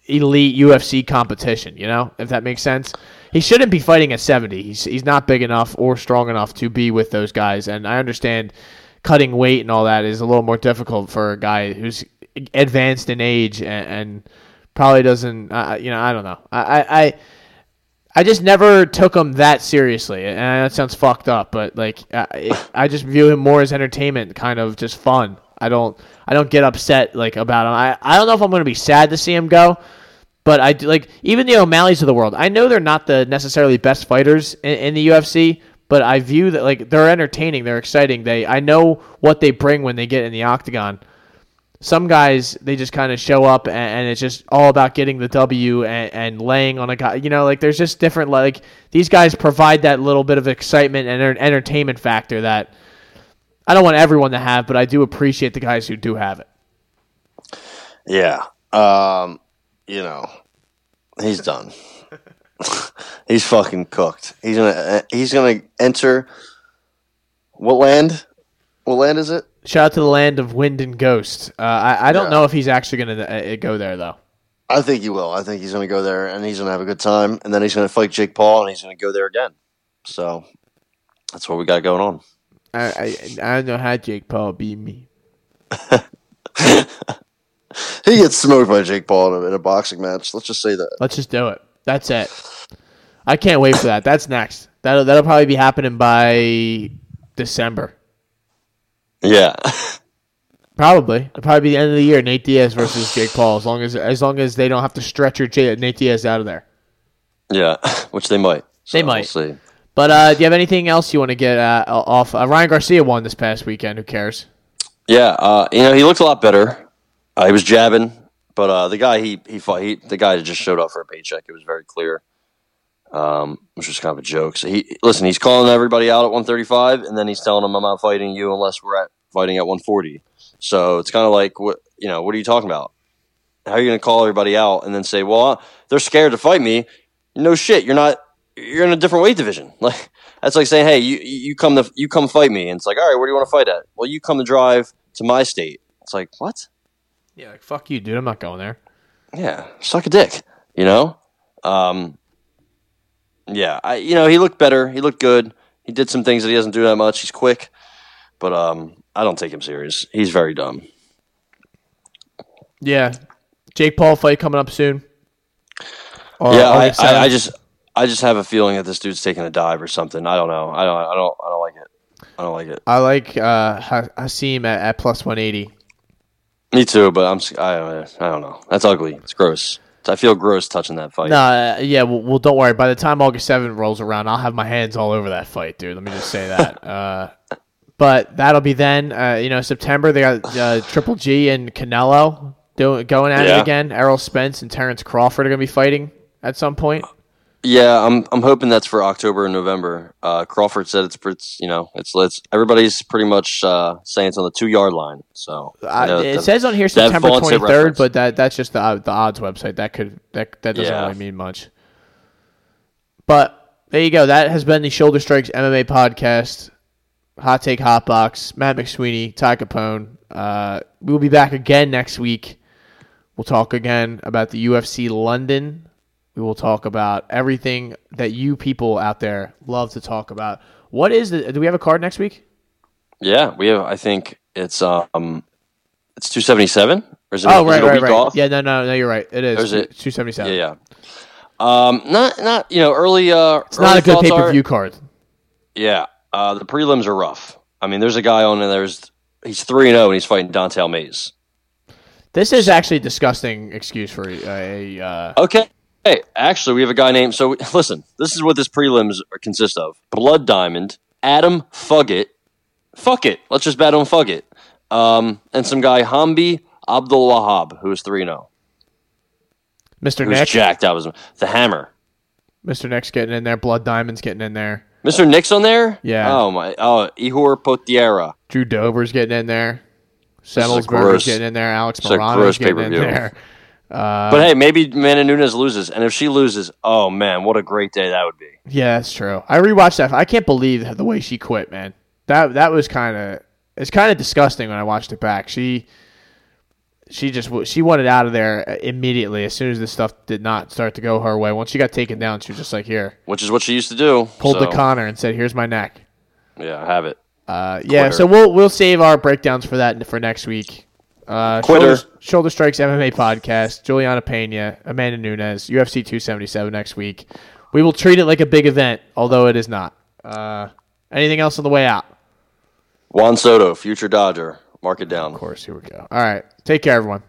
elite UFC competition. You know, if that makes sense. He shouldn't be fighting at 70. He's he's not big enough or strong enough to be with those guys. And I understand cutting weight and all that is a little more difficult for a guy who's advanced in age and, and probably doesn't. Uh, you know, I don't know. I, I I just never took him that seriously, and that sounds fucked up, but like I, I just view him more as entertainment, kind of just fun. I don't I don't get upset like about him. I, I don't know if I'm going to be sad to see him go, but I do, like even the O'Malley's of the world. I know they're not the necessarily best fighters in, in the UFC, but I view that like they're entertaining, they're exciting. They I know what they bring when they get in the octagon. Some guys they just kind of show up and, and, it's just all about getting the W and, and, laying on a guy. You know, like there's just different like these guys provide that little bit of excitement and entertainment factor that I don't want everyone to have, but I do appreciate the guys who do have it. Yeah. Um, you know, he's done. [LAUGHS] he's fucking cooked. He's gonna he's gonna enter what land? What land is it? Shout out to the land of wind and ghost. Uh, I I don't yeah. know if he's actually gonna uh, go there though. I think he will. I think he's gonna go there and he's gonna have a good time, and then he's gonna fight Jake Paul, and he's gonna go there again. So that's what we got going on. I I, I don't know how Jake Paul beat me. [LAUGHS] he gets smoked by Jake Paul in a, in a, boxing match. Let's just say that. Let's just do it. That's it. I can't wait for that. That's next. That'll that'll probably be happening by December. Yeah. Probably. It'll probably be the end of the year. Nate Diaz versus Jake Paul. As long as as long as they don't have to stretch your J- Nate Diaz out of there. Yeah, [LAUGHS] which they might. So they might. We'll see. But uh, do you have anything else you want to get uh, off? Uh, Ryan Garcia won this past weekend. Who cares? Yeah, uh, you know he looked a lot better. Uh, he was jabbing, but uh, the guy he he fought, he the guy just showed up for a paycheck. It was very clear, um, which was kind of a joke. So he listen, he's calling everybody out at 135, and then he's telling them, "I'm not fighting you unless we're at fighting at 140." So it's kind of like, what you know, what are you talking about? How are you going to call everybody out and then say, "Well, they're scared to fight me"? No shit, you're not you're in a different weight division. [LAUGHS] Like that's like saying, hey, you you come to you come fight me, and it's like, all right, where do you want to fight at? Well, you come to drive to my state. It's like what? Yeah, like fuck you, dude. I'm not going there. Yeah, suck a dick. You know. Um. Yeah, I you know he looked better. He looked good. He did some things that he doesn't do that much. He's quick, but um, I don't take him serious. He's very dumb. Yeah, Jake Paul fight coming up soon. Or yeah, I, I, I just I just have a feeling that this dude's taking a dive or something. I don't know. I don't. I don't. I don't like it. I don't like it. I like uh, Hasim at, at plus one eighty. Me too, but I'm. I, I don't know. That's ugly. It's gross. I feel gross touching that fight. Nah, uh, yeah. Well, well, don't worry. By the time August seventh rolls around, I'll have my hands all over that fight, dude. Let me just say that. [LAUGHS] uh, but that'll be then. Uh, you know, September they got uh, Triple G and Canelo doing going at yeah. it again. Errol Spence and Terrence Crawford are gonna be fighting at some point. Yeah, I'm I'm hoping that's for October and November. Uh, Crawford said it's, it's you know it's it's everybody's pretty much uh, saying it's on the two yard line. So uh, it says on here September 23rd, but that that's just the the odds website. That could that that doesn't yeah. really mean much. But there you go. That has been the Shoulder Strikes MMA podcast. Hot take, hot box. Matt McSweeney, Ty Capone. Uh, we'll be back again next week. We'll talk again about the UFC London we will talk about everything that you people out there love to talk about. What is the? Do we have a card next week? Yeah, we have. I think it's um, it's two seventy seven. It, oh, right, right, right. Off? Yeah, no, no, no. You're right. It is. two seventy seven? Yeah, yeah. Um, not, not you know, early. Uh, it's early not a good pay per view card. Yeah, uh, the prelims are rough. I mean, there's a guy on there. There's he's three and zero, oh, and he's fighting Don'Tale Mayes. This is actually a disgusting excuse for a. a uh, okay, Hey, actually, we have a guy named. So [LAUGHS] listen, this is what this prelims consist of: Blood Diamond, Adam Fugitt, fuck it, let's just bet on Fugitt, um, and some guy Hambi Abdul Wahab, who is three zero. Oh. Mr. Nick jacked. That was the hammer. Mr. Nick's getting in there. Blood Diamond's getting in there. Mr. Nick's on there. Yeah. Oh my. Oh, Ihor Potieria. Drew Dober's getting in there. Semelsberger's getting in there. Alex Morono's getting in there. Uh, but hey, maybe Amanda Nunes loses, and if she loses, oh man, what a great day that would be. Yeah, that's true. I rewatched that. I can't believe the way she quit, man. That that was kind of it's kind of disgusting when I watched it back. She she just she wanted out of there immediately as soon as this stuff did not start to go her way. Once she got taken down, she was just like, "Here," which is what she used to do. pulled the so, Connor and said, "Here's my neck." Yeah, I have it. Uh, yeah, so we'll we'll save our breakdowns for that for next week. Uh, Quitter. Shoulder, Shoulder Strikes MMA podcast. Julianna Peña, Amanda Nunes, UFC 277 next week. We will treat it like a big event, although it is not. Uh, anything else on the way out? Juan Soto, future Dodger. Mark it down. Of course, here we go. All right, take care, everyone.